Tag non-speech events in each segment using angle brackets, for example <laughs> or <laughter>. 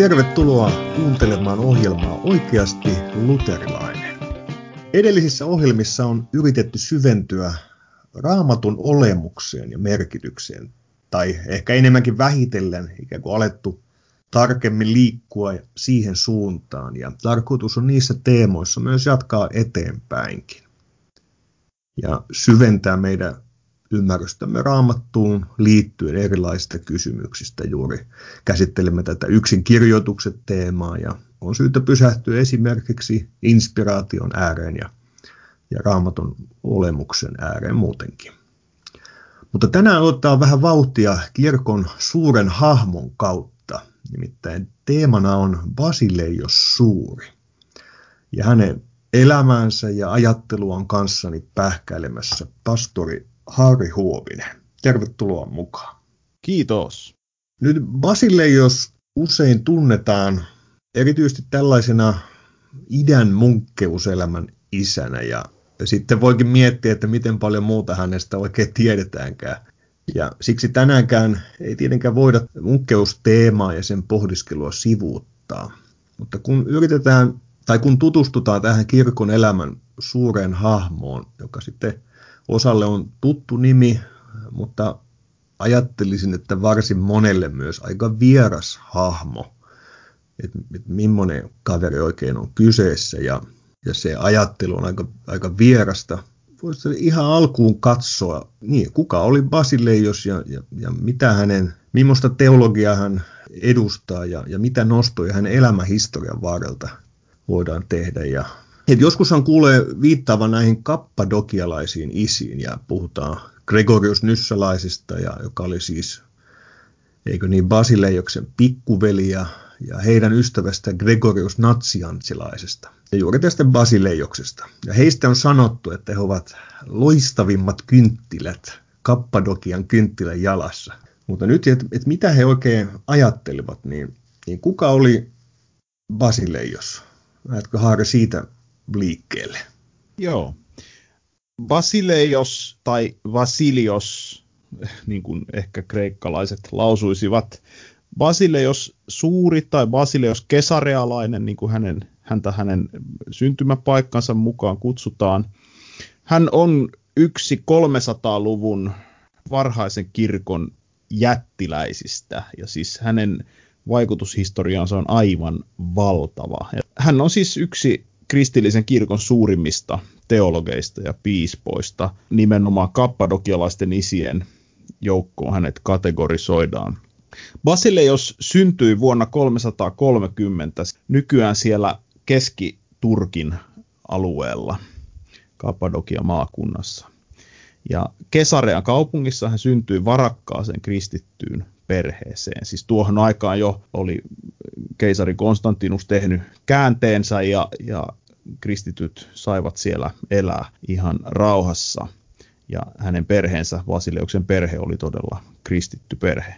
tervetuloa kuuntelemaan ohjelmaa Oikeasti luterilainen. Edellisissä ohjelmissa on yritetty syventyä raamatun olemukseen ja merkitykseen, tai ehkä enemmänkin vähitellen ikään kuin alettu tarkemmin liikkua siihen suuntaan, ja tarkoitus on niissä teemoissa myös jatkaa eteenpäinkin ja syventää meidän ymmärrystämme raamattuun liittyen erilaisista kysymyksistä. Juuri käsittelemme tätä yksin kirjoitukset teemaa ja on syytä pysähtyä esimerkiksi inspiraation ääreen ja, ja raamatun olemuksen ääreen muutenkin. Mutta tänään ottaa vähän vauhtia kirkon suuren hahmon kautta. Nimittäin teemana on Basileios suuri. Ja hänen elämäänsä ja ajattelua on kanssani pähkäilemässä pastori Harri Huovinen. Tervetuloa mukaan. Kiitos. Nyt Basileios usein tunnetaan erityisesti tällaisena idän munkkeuselämän isänä ja sitten voikin miettiä, että miten paljon muuta hänestä oikein tiedetäänkään. Ja siksi tänäänkään ei tietenkään voida munkkeusteemaa ja sen pohdiskelua sivuuttaa. Mutta kun yritetään, tai kun tutustutaan tähän kirkon elämän suureen hahmoon, joka sitten osalle on tuttu nimi, mutta ajattelisin, että varsin monelle myös aika vieras hahmo, että, että millainen kaveri oikein on kyseessä ja, ja se ajattelu on aika, aika vierasta. Voisi ihan alkuun katsoa, niin, kuka oli Basileios ja, ja, ja mitä hänen, millaista teologiaa hän edustaa ja, ja mitä nostoja hänen elämähistorian varrelta voidaan tehdä. Ja et joskushan kuulee viittaavan näihin kappadokialaisiin isiin ja puhutaan Gregorius Nyssalaisista, ja, joka oli siis, eikö niin, Basileioksen pikkuveli ja, ja heidän ystävästä Gregorius Natsiantsilaisesta ja juuri tästä Basileioksesta. Ja heistä on sanottu, että he ovat loistavimmat kynttilät Kappadokian kynttilän jalassa. Mutta nyt, että et mitä he oikein ajattelivat, niin, niin kuka oli Basileios? Lähdetkö Haare siitä liikkeelle. Joo. Basileios tai Vasilios, niin kuin ehkä kreikkalaiset lausuisivat, Basileios suuri tai Basileios kesarealainen, niin kuin hänen, häntä hänen syntymäpaikkansa mukaan kutsutaan. Hän on yksi 300-luvun varhaisen kirkon jättiläisistä, ja siis hänen vaikutushistoriansa on aivan valtava. Hän on siis yksi kristillisen kirkon suurimmista teologeista ja piispoista. Nimenomaan kappadokialaisten isien joukkoon hänet kategorisoidaan. Basileios syntyi vuonna 330 nykyään siellä Keski-Turkin alueella Kappadokia maakunnassa. Ja Kesarean kaupungissa hän syntyi varakkaaseen kristittyyn perheeseen. Siis tuohon aikaan jo oli keisari Konstantinus tehnyt käänteensä ja, ja kristityt saivat siellä elää ihan rauhassa. Ja hänen perheensä, Vasileuksen perhe, oli todella kristitty perhe.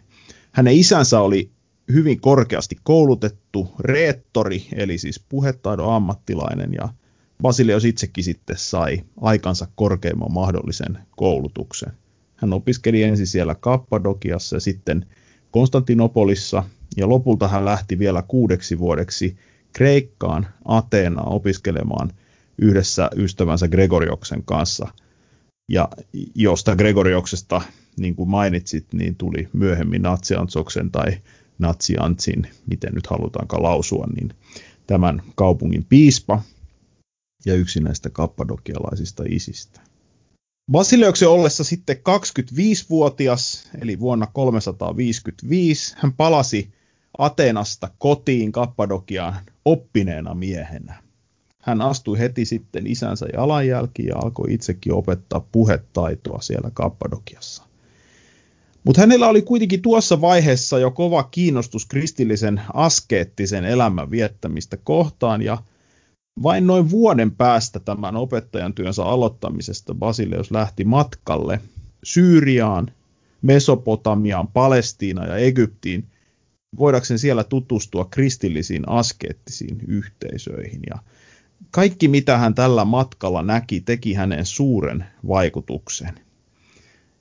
Hänen isänsä oli hyvin korkeasti koulutettu reettori, eli siis puhetaidon ammattilainen, ja Basileus itsekin sitten sai aikansa korkeimman mahdollisen koulutuksen. Hän opiskeli ensin siellä Kappadokiassa ja sitten Konstantinopolissa, ja lopulta hän lähti vielä kuudeksi vuodeksi Kreikkaan, Ateenaan opiskelemaan yhdessä ystävänsä Gregorioksen kanssa. Ja josta Gregorioksesta, niin kuin mainitsit, niin tuli myöhemmin Natsiantsoksen tai Natsiantsin, miten nyt halutaankaan lausua, niin tämän kaupungin piispa ja yksi näistä kappadokialaisista isistä. Basileuksen ollessa sitten 25-vuotias, eli vuonna 355, hän palasi Atenasta kotiin Kappadokiaan oppineena miehenä. Hän astui heti sitten isänsä jalanjälkiin ja alkoi itsekin opettaa puhetaitoa siellä Kappadokiassa. Mutta hänellä oli kuitenkin tuossa vaiheessa jo kova kiinnostus kristillisen askeettisen elämän viettämistä kohtaan ja vain noin vuoden päästä tämän opettajan työnsä aloittamisesta Basileus lähti matkalle Syyriaan, Mesopotamiaan, Palestiinaan ja Egyptiin voidakseen siellä tutustua kristillisiin askeettisiin yhteisöihin. Ja kaikki, mitä hän tällä matkalla näki, teki hänen suuren vaikutuksen.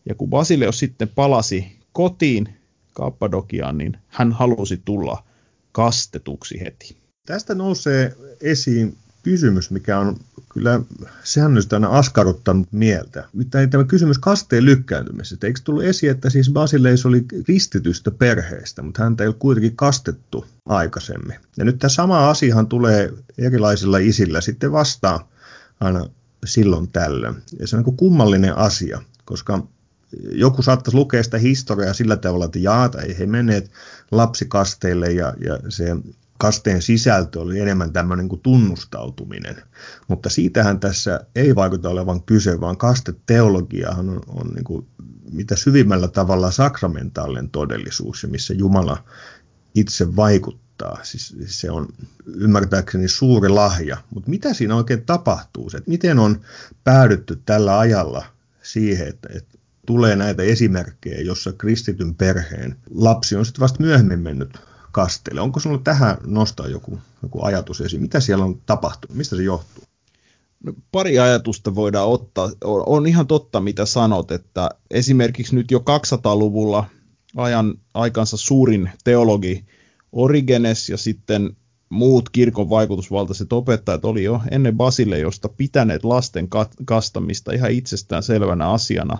Ja kun Basileus sitten palasi kotiin Kappadokiaan, niin hän halusi tulla kastetuksi heti. Tästä nousee esiin kysymys, mikä on kyllä säännöllisesti aina askarruttanut mieltä. Tämä kysymys kasteen lykkääntymisestä. Eikö tullut esiin, että siis Basileis oli kristitystä perheestä, mutta häntä ei ole kuitenkin kastettu aikaisemmin. Ja nyt tämä sama asiahan tulee erilaisilla isillä sitten vastaan aina silloin tällöin. Ja se on niin kummallinen asia, koska joku saattaisi lukea sitä historiaa sillä tavalla, että jaata ei he menneet lapsikasteille ja, ja se kasteen sisältö oli enemmän tämmöinen kuin tunnustautuminen. Mutta siitähän tässä ei vaikuta olevan kyse, vaan kasteteologiahan on, on niin kuin mitä syvimmällä tavalla sakramentaalinen todellisuus, ja missä Jumala itse vaikuttaa. Siis se on ymmärtääkseni suuri lahja. Mutta mitä siinä oikein tapahtuu? Se, miten on päädytty tällä ajalla siihen, että, että tulee näitä esimerkkejä, jossa kristityn perheen lapsi on sitten vasta myöhemmin mennyt kasteelle. Onko sinulla tähän nostaa joku, joku ajatus esiin? Mitä siellä on tapahtunut? Mistä se johtuu? No, pari ajatusta voidaan ottaa. On ihan totta, mitä sanot, että esimerkiksi nyt jo 200-luvulla ajan aikansa suurin teologi Origenes ja sitten muut kirkon vaikutusvaltaiset opettajat oli jo ennen Basileosta pitäneet lasten kastamista ihan itsestään selvänä asiana.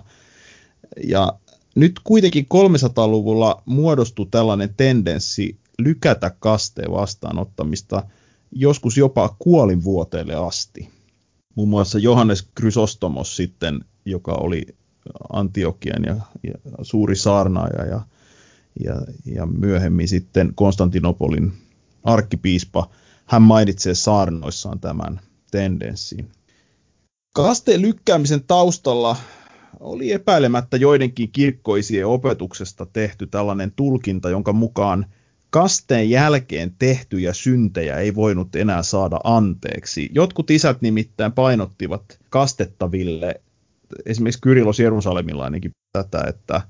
Ja nyt kuitenkin 300-luvulla muodostui tällainen tendenssi lykätä kasteen vastaanottamista joskus jopa kuolinvuoteelle asti. Muun muassa Johannes Chrysostomos sitten, joka oli Antiokian ja, ja suuri saarnaaja ja, ja, ja myöhemmin sitten Konstantinopolin arkkipiispa, hän mainitsee saarnoissaan tämän tendenssin. Kasteen lykkäämisen taustalla oli epäilemättä joidenkin kirkkoisien opetuksesta tehty tällainen tulkinta, jonka mukaan kasteen jälkeen tehtyjä syntejä ei voinut enää saada anteeksi. Jotkut isät nimittäin painottivat kastettaville, esimerkiksi Kyrilos Jerusalemilla ainakin tätä, että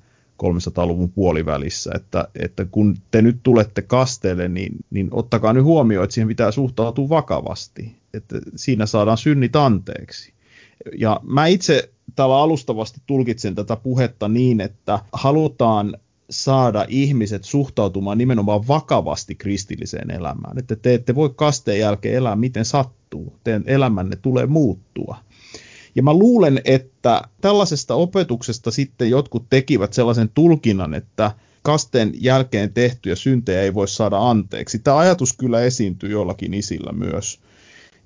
300-luvun puolivälissä, että, että kun te nyt tulette kasteelle, niin, niin ottakaa nyt huomioon, että siihen pitää suhtautua vakavasti, että siinä saadaan synnit anteeksi. Ja mä itse täällä alustavasti tulkitsen tätä puhetta niin, että halutaan saada ihmiset suhtautumaan nimenomaan vakavasti kristilliseen elämään. Että te ette voi kasteen jälkeen elää miten sattuu. Teidän elämänne tulee muuttua. Ja mä luulen, että tällaisesta opetuksesta sitten jotkut tekivät sellaisen tulkinnan, että kasteen jälkeen tehtyjä syntejä ei voi saada anteeksi. Tämä ajatus kyllä esiintyy jollakin isillä myös.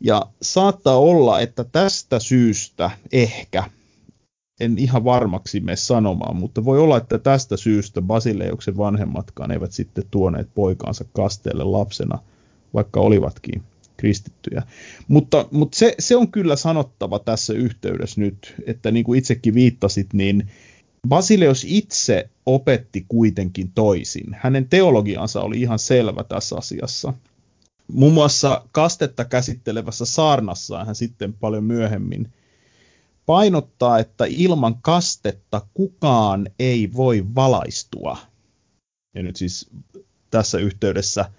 Ja saattaa olla, että tästä syystä ehkä en ihan varmaksi mene sanomaan, mutta voi olla, että tästä syystä Basileuksen vanhemmatkaan eivät sitten tuoneet poikaansa kasteelle lapsena, vaikka olivatkin kristittyjä. Mutta, mutta se, se on kyllä sanottava tässä yhteydessä nyt, että niin kuin itsekin viittasit, niin Basileus itse opetti kuitenkin toisin. Hänen teologiansa oli ihan selvä tässä asiassa. Muun muassa kastetta käsittelevässä saarnassaan hän sitten paljon myöhemmin – painottaa, että ilman kastetta kukaan ei voi valaistua. Ja nyt siis tässä yhteydessä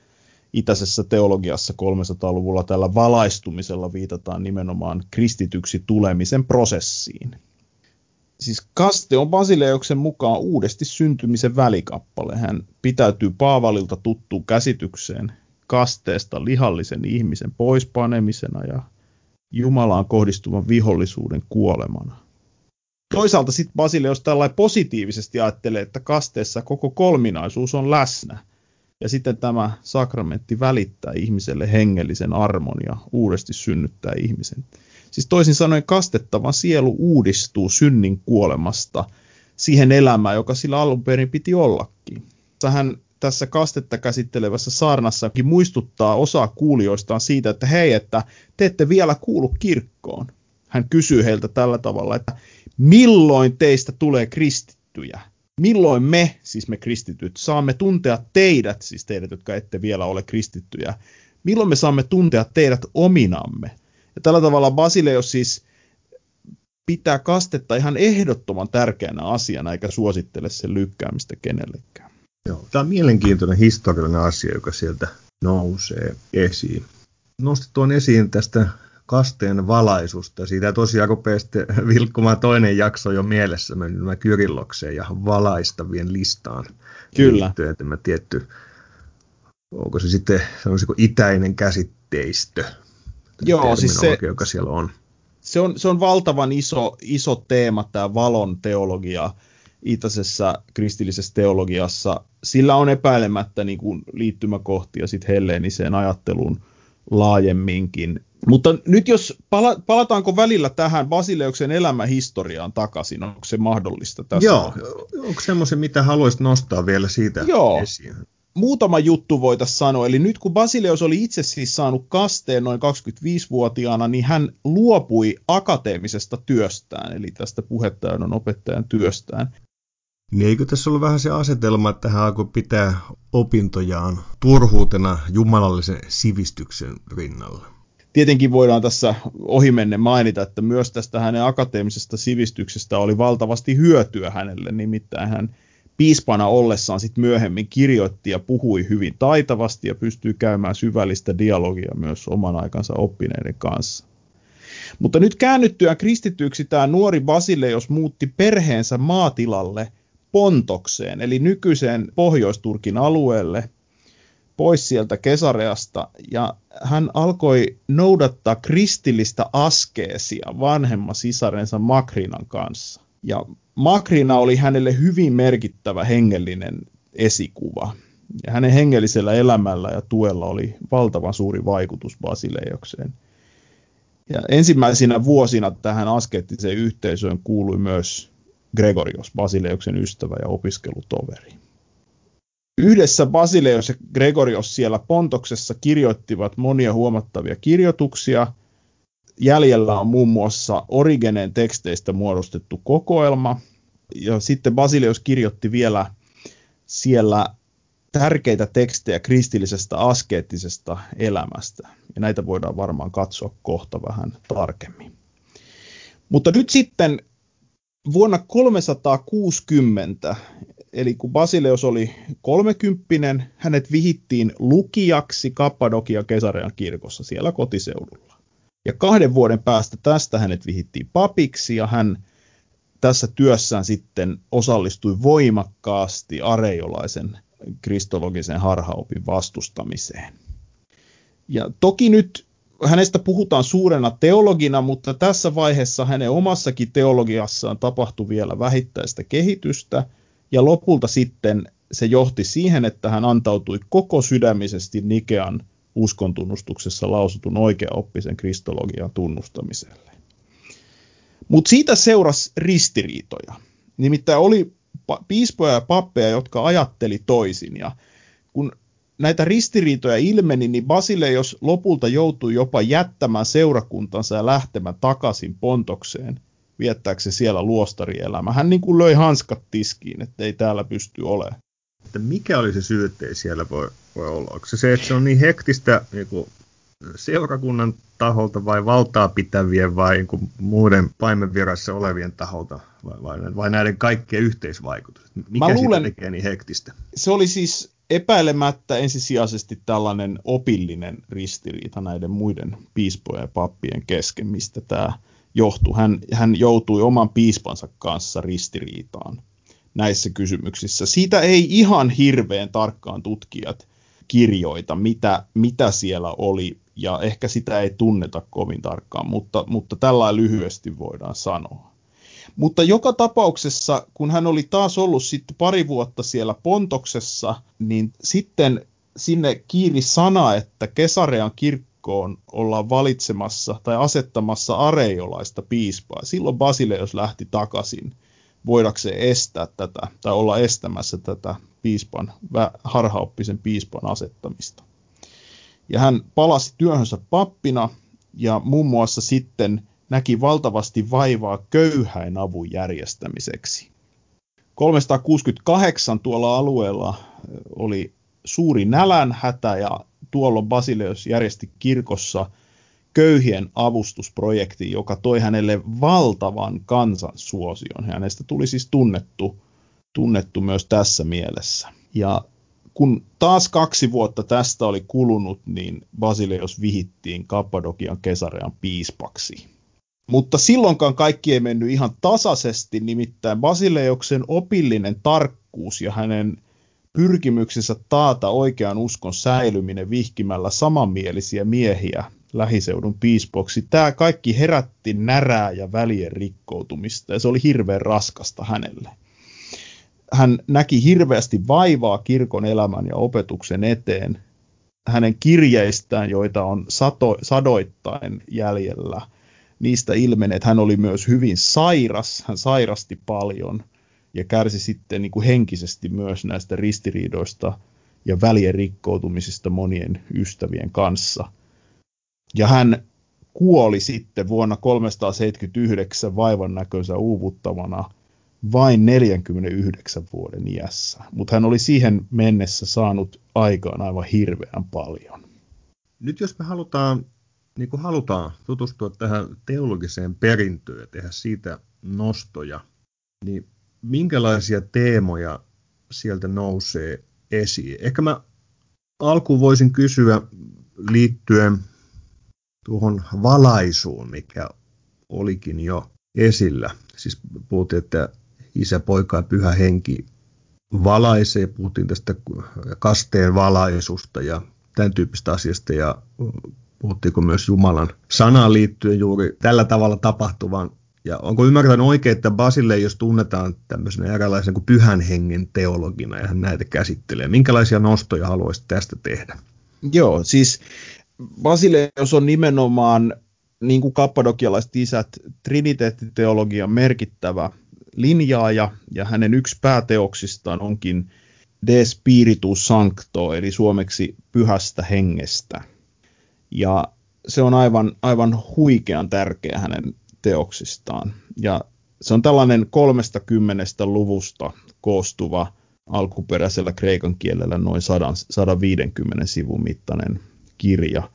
itäisessä teologiassa 300-luvulla tällä valaistumisella viitataan nimenomaan kristityksi tulemisen prosessiin. Siis kaste on Basileuksen mukaan uudesti syntymisen välikappale. Hän pitäytyy Paavalilta tuttuun käsitykseen kasteesta lihallisen ihmisen poispanemisena ja Jumalaan kohdistuvan vihollisuuden kuolemana. Toisaalta sitten Basileus tällainen positiivisesti ajattelee, että kasteessa koko kolminaisuus on läsnä. Ja sitten tämä sakramentti välittää ihmiselle hengellisen armon ja uudesti synnyttää ihmisen. Siis toisin sanoen kastettava sielu uudistuu synnin kuolemasta siihen elämään, joka sillä alun perin piti ollakin. Hän tässä kastetta käsittelevässä saarnassakin muistuttaa osaa kuulijoistaan siitä, että hei, että te ette vielä kuulu kirkkoon. Hän kysyy heiltä tällä tavalla, että milloin teistä tulee kristittyjä? Milloin me, siis me kristityt, saamme tuntea teidät, siis teidät, jotka ette vielä ole kristittyjä, milloin me saamme tuntea teidät ominamme? Ja tällä tavalla Basileus siis pitää kastetta ihan ehdottoman tärkeänä asiana, eikä suosittele sen lykkäämistä kenellekään. Joo, tämä on mielenkiintoinen historiallinen asia, joka sieltä nousee esiin. Nostit tuon esiin tästä kasteen valaisusta. Siitä tosiaan rupeaa sitten vilkkumaan toinen jakso jo mielessä, nämä Kyrillokseen ja valaistavien listaan. Kyllä. Liittyen, tämä tietty onko se sitten sanoisiko itäinen käsitteistö, Joo, siis se, joka siellä on. Se on, se on valtavan iso, iso teema, tämä valon teologia itäisessä kristillisessä teologiassa. Sillä on epäilemättä niin kuin liittymäkohtia sitten helleeniseen ajatteluun laajemminkin. Mutta nyt jos pala, palataanko välillä tähän Basileuksen elämähistoriaan takaisin, onko se mahdollista tässä? Joo, onko semmoisen, mitä haluaisit nostaa vielä siitä Joo. esiin? Muutama juttu voitaisiin sanoa, eli nyt kun Basileus oli itse siis saanut kasteen noin 25-vuotiaana, niin hän luopui akateemisesta työstään, eli tästä puhettajan opettajan työstään. Niin eikö tässä ollut vähän se asetelma, että hän alkoi pitää opintojaan turhuutena jumalallisen sivistyksen rinnalla? Tietenkin voidaan tässä ohimenne mainita, että myös tästä hänen akateemisesta sivistyksestä oli valtavasti hyötyä hänelle, nimittäin hän piispana ollessaan sitten myöhemmin kirjoitti ja puhui hyvin taitavasti ja pystyy käymään syvällistä dialogia myös oman aikansa oppineiden kanssa. Mutta nyt käännyttyään kristityksi tämä nuori Basileos muutti perheensä maatilalle Pontokseen, eli nykyiseen Pohjoisturkin alueelle, pois sieltä Kesareasta, ja hän alkoi noudattaa kristillistä askeesia vanhemman sisarensa Makrinan kanssa. Ja Makrina oli hänelle hyvin merkittävä hengellinen esikuva. Ja hänen hengellisellä elämällä ja tuella oli valtavan suuri vaikutus Basileiokseen. Ja ensimmäisinä vuosina tähän askeettiseen yhteisöön kuului myös Gregorios, Basileuksen ystävä ja opiskelutoveri. Yhdessä Basileus ja Gregorios siellä Pontoksessa kirjoittivat monia huomattavia kirjoituksia. Jäljellä on muun muassa Origeneen teksteistä muodostettu kokoelma. Ja sitten Basileus kirjoitti vielä siellä tärkeitä tekstejä kristillisestä askeettisesta elämästä. Ja näitä voidaan varmaan katsoa kohta vähän tarkemmin. Mutta nyt sitten vuonna 360, eli kun Basileus oli 30, hänet vihittiin lukijaksi Kappadokia Kesarean kirkossa siellä kotiseudulla. Ja kahden vuoden päästä tästä hänet vihittiin papiksi ja hän tässä työssään sitten osallistui voimakkaasti areiolaisen kristologisen harhaopin vastustamiseen. Ja toki nyt hänestä puhutaan suurena teologina, mutta tässä vaiheessa hänen omassakin teologiassaan tapahtui vielä vähittäistä kehitystä, ja lopulta sitten se johti siihen, että hän antautui koko sydämisesti Nikean uskontunnustuksessa lausutun oikeaoppisen kristologian tunnustamiselle. Mutta siitä seurasi ristiriitoja. Nimittäin oli piispoja ja pappeja, jotka ajatteli toisin, ja kun näitä ristiriitoja ilmeni, niin Basile, jos lopulta joutui jopa jättämään seurakuntansa ja lähtemään takaisin Pontokseen, viettääkseen siellä luostarielämä. Hän niin kuin löi hanskat tiskiin, että ei täällä pysty olemaan. Että mikä oli se syy, että ei siellä voi, voi olla? Onko se se, että se on niin hektistä niin kuin seurakunnan taholta vai valtaa pitävien vai niin kuin muiden paimenvirassa olevien taholta vai, vai, vai näiden kaikkien yhteisvaikutus? Mikä Mä luulen, tekee niin hektistä? Se oli siis epäilemättä ensisijaisesti tällainen opillinen ristiriita näiden muiden piispojen ja pappien kesken, mistä tämä johtui. Hän, hän joutui oman piispansa kanssa ristiriitaan näissä kysymyksissä. Siitä ei ihan hirveän tarkkaan tutkijat kirjoita, mitä, mitä siellä oli, ja ehkä sitä ei tunneta kovin tarkkaan, mutta, mutta tällä lyhyesti voidaan sanoa. Mutta joka tapauksessa, kun hän oli taas ollut sitten pari vuotta siellä Pontoksessa, niin sitten sinne kiiri sana, että Kesarean kirkkoon ollaan valitsemassa tai asettamassa areiolaista piispaa. Silloin Basileus lähti takaisin voidakseen estää tätä tai olla estämässä tätä piispan, harhaoppisen piispan asettamista. Ja hän palasi työhönsä pappina ja muun muassa sitten näki valtavasti vaivaa köyhäin avun järjestämiseksi. 368 tuolla alueella oli suuri nälänhätä ja tuolloin Basileus järjesti kirkossa köyhien avustusprojekti, joka toi hänelle valtavan kansansuosion. Hänestä tuli siis tunnettu, tunnettu myös tässä mielessä. Ja kun taas kaksi vuotta tästä oli kulunut, niin Basileus vihittiin Kappadokian kesarean piispaksi. Mutta silloinkaan kaikki ei mennyt ihan tasaisesti, nimittäin Basileuksen opillinen tarkkuus ja hänen pyrkimyksessä taata oikean uskon säilyminen vihkimällä samanmielisiä miehiä lähiseudun piispoksi. Tämä kaikki herätti närää ja välien rikkoutumista ja se oli hirveän raskasta hänelle. Hän näki hirveästi vaivaa kirkon elämän ja opetuksen eteen. Hänen kirjeistään, joita on sato, sadoittain jäljellä, niistä ilmenee, että hän oli myös hyvin sairas, hän sairasti paljon ja kärsi sitten niin kuin henkisesti myös näistä ristiriidoista ja välien rikkoutumisista monien ystävien kanssa – ja hän kuoli sitten vuonna 379 vaivan näköisä uuvuttavana vain 49 vuoden iässä. Mutta hän oli siihen mennessä saanut aikaan aivan hirveän paljon. Nyt jos me halutaan, niin kuin halutaan tutustua tähän teologiseen perintöön ja tehdä siitä nostoja, niin minkälaisia teemoja sieltä nousee esiin? Ehkä mä alkuun voisin kysyä liittyen tuohon valaisuun, mikä olikin jo esillä. Siis puhuttiin, että isä, poika ja pyhä henki valaisee, puhuttiin tästä kasteen valaisusta ja tämän tyyppistä asiasta ja puhuttiinko myös Jumalan sanaan liittyen juuri tällä tavalla tapahtuvan. Ja onko ymmärtänyt oikein, että Basile, jos tunnetaan tämmöisenä eräänlaisen kuin pyhän hengen teologina ja hän näitä käsittelee, minkälaisia nostoja haluaisit tästä tehdä? Joo, siis Basileus on nimenomaan, niin kuin kappadokialaiset isät, triniteettiteologian merkittävä linjaaja, ja hänen yksi pääteoksistaan onkin De Spiritus Sancto, eli suomeksi pyhästä hengestä. Ja se on aivan, aivan huikean tärkeä hänen teoksistaan. Ja se on tällainen 30 luvusta koostuva alkuperäisellä kreikan kielellä noin 100, 150 sivun mittainen kirja.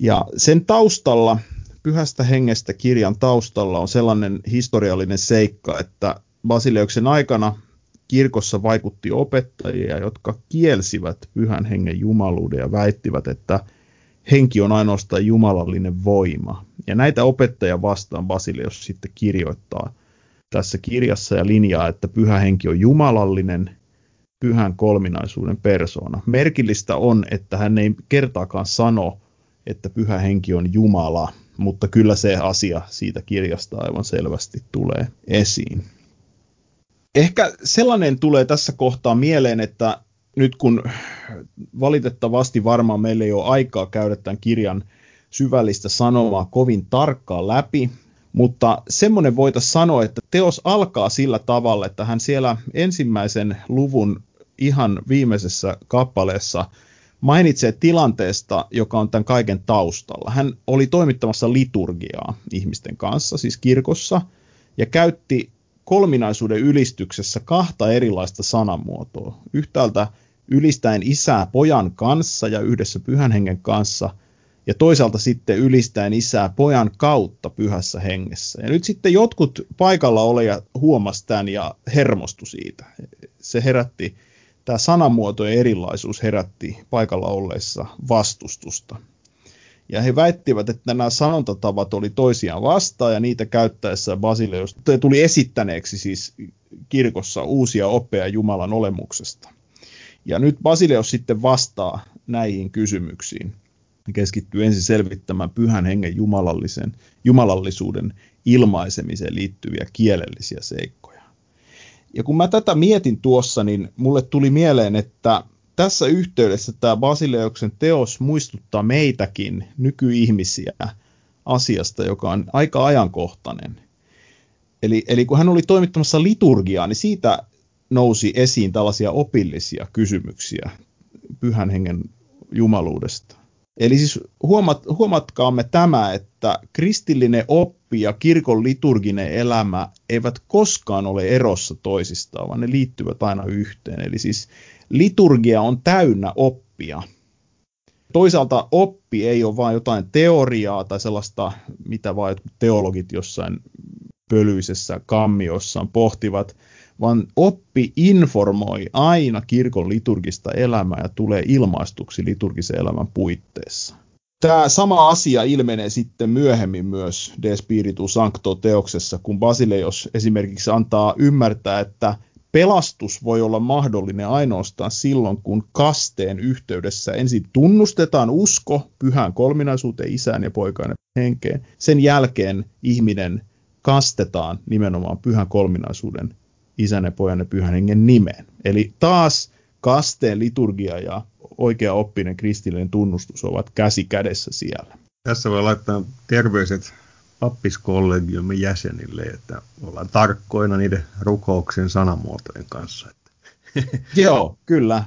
Ja sen taustalla, Pyhästä hengestä kirjan taustalla on sellainen historiallinen seikka, että Basileuksen aikana kirkossa vaikutti opettajia, jotka kielsivät pyhän hengen jumaluuden ja väittivät, että henki on ainoastaan jumalallinen voima. Ja näitä opettajia vastaan Basileus sitten kirjoittaa tässä kirjassa ja linjaa, että pyhä henki on jumalallinen pyhän kolminaisuuden persoona. Merkillistä on, että hän ei kertaakaan sano, että pyhä henki on Jumala, mutta kyllä se asia siitä kirjasta aivan selvästi tulee esiin. Ehkä sellainen tulee tässä kohtaa mieleen, että nyt kun valitettavasti varmaan meillä ei ole aikaa käydä tämän kirjan syvällistä sanomaa kovin tarkkaan läpi, mutta semmoinen voitaisiin sanoa, että teos alkaa sillä tavalla, että hän siellä ensimmäisen luvun ihan viimeisessä kappaleessa mainitsee tilanteesta, joka on tämän kaiken taustalla. Hän oli toimittamassa liturgiaa ihmisten kanssa, siis kirkossa, ja käytti kolminaisuuden ylistyksessä kahta erilaista sanamuotoa. Yhtäältä ylistäen isää pojan kanssa ja yhdessä pyhän hengen kanssa, ja toisaalta sitten ylistäen isää pojan kautta pyhässä hengessä. Ja nyt sitten jotkut paikalla olijat huomasi tämän ja hermostu siitä. Se herätti tämä sanamuotojen erilaisuus herätti paikalla olleissa vastustusta. Ja he väittivät, että nämä sanontatavat oli toisiaan vastaan ja niitä käyttäessä Basileus tuli esittäneeksi siis kirkossa uusia oppeja Jumalan olemuksesta. Ja nyt Basileus sitten vastaa näihin kysymyksiin. Hän keskittyy ensin selvittämään pyhän hengen jumalallisen, jumalallisuuden ilmaisemiseen liittyviä kielellisiä seikkoja. Ja kun mä tätä mietin tuossa, niin mulle tuli mieleen, että tässä yhteydessä tämä Basileuksen teos muistuttaa meitäkin nykyihmisiä asiasta, joka on aika ajankohtainen. Eli, eli kun hän oli toimittamassa liturgiaa, niin siitä nousi esiin tällaisia opillisia kysymyksiä pyhän hengen jumaluudesta. Eli siis huomat, huomatkaamme tämä, että kristillinen oppi ja kirkon liturginen elämä eivät koskaan ole erossa toisistaan, vaan ne liittyvät aina yhteen. Eli siis liturgia on täynnä oppia. Toisaalta oppi ei ole vain jotain teoriaa tai sellaista, mitä vain teologit jossain pölyisessä kammiossaan pohtivat, vaan oppi informoi aina kirkon liturgista elämää ja tulee ilmaistuksi liturgisen elämän puitteissa. Tämä sama asia ilmenee sitten myöhemmin myös De Spiritu Sancto teoksessa, kun Basileios esimerkiksi antaa ymmärtää, että pelastus voi olla mahdollinen ainoastaan silloin, kun kasteen yhteydessä ensin tunnustetaan usko pyhään kolminaisuuteen isään ja poikaan ja henkeen. Sen jälkeen ihminen kastetaan nimenomaan pyhän kolminaisuuden isän ja pojan ja pyhän hengen nimeen. Eli taas kasteen liturgia ja oikea oppinen kristillinen tunnustus ovat käsi kädessä siellä. Tässä voi laittaa terveiset pappiskollegiomme jäsenille, että ollaan tarkkoina niiden rukouksen sanamuotojen kanssa. <laughs> Joo, kyllä.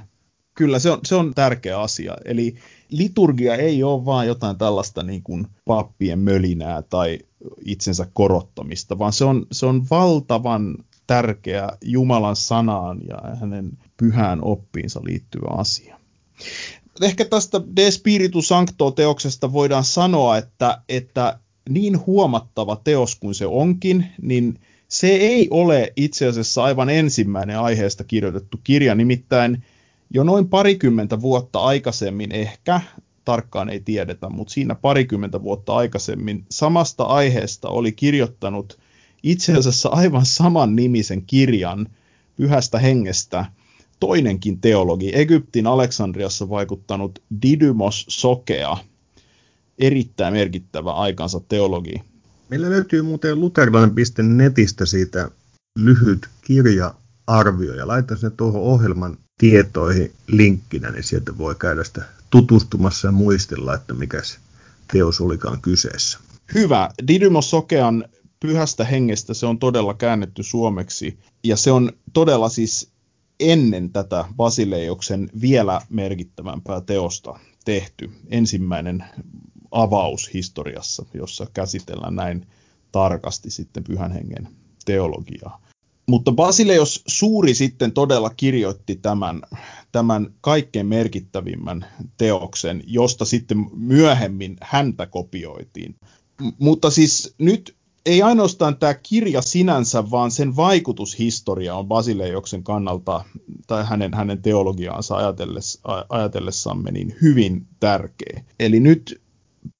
Kyllä, se on, se on tärkeä asia. Eli liturgia ei ole vain jotain tällaista niin kuin pappien mölinää tai itsensä korottamista, vaan se on, se on valtavan tärkeä Jumalan sanaan ja hänen pyhään oppiinsa liittyvä asia. Ehkä tästä De Spiritu Sancto-teoksesta voidaan sanoa, että, että niin huomattava teos kuin se onkin, niin se ei ole itse asiassa aivan ensimmäinen aiheesta kirjoitettu kirja, nimittäin jo noin parikymmentä vuotta aikaisemmin ehkä, tarkkaan ei tiedetä, mutta siinä parikymmentä vuotta aikaisemmin samasta aiheesta oli kirjoittanut itse asiassa aivan saman nimisen kirjan pyhästä hengestä toinenkin teologi, Egyptin Aleksandriassa vaikuttanut Didymos Sokea, erittäin merkittävä aikansa teologi. Meillä löytyy muuten luterilainen.netistä siitä lyhyt kirja-arvio ja laitan sen tuohon ohjelman tietoihin linkkinä, niin sieltä voi käydä sitä tutustumassa ja muistella, että mikä se teos olikaan kyseessä. Hyvä. Didymos Sokean pyhästä hengestä se on todella käännetty suomeksi ja se on todella siis ennen tätä Basileiksen vielä merkittävämpää teosta tehty. Ensimmäinen avaus historiassa, jossa käsitellään näin tarkasti sitten pyhän hengen teologiaa. Mutta Basileos suuri sitten todella kirjoitti tämän, tämän kaikkein merkittävimmän teoksen, josta sitten myöhemmin häntä kopioitiin. M- mutta siis nyt ei ainoastaan tämä kirja sinänsä, vaan sen vaikutushistoria on Basileoksen kannalta tai hänen, hänen teologiaansa ajatelles, ajatellessamme niin hyvin tärkeä. Eli nyt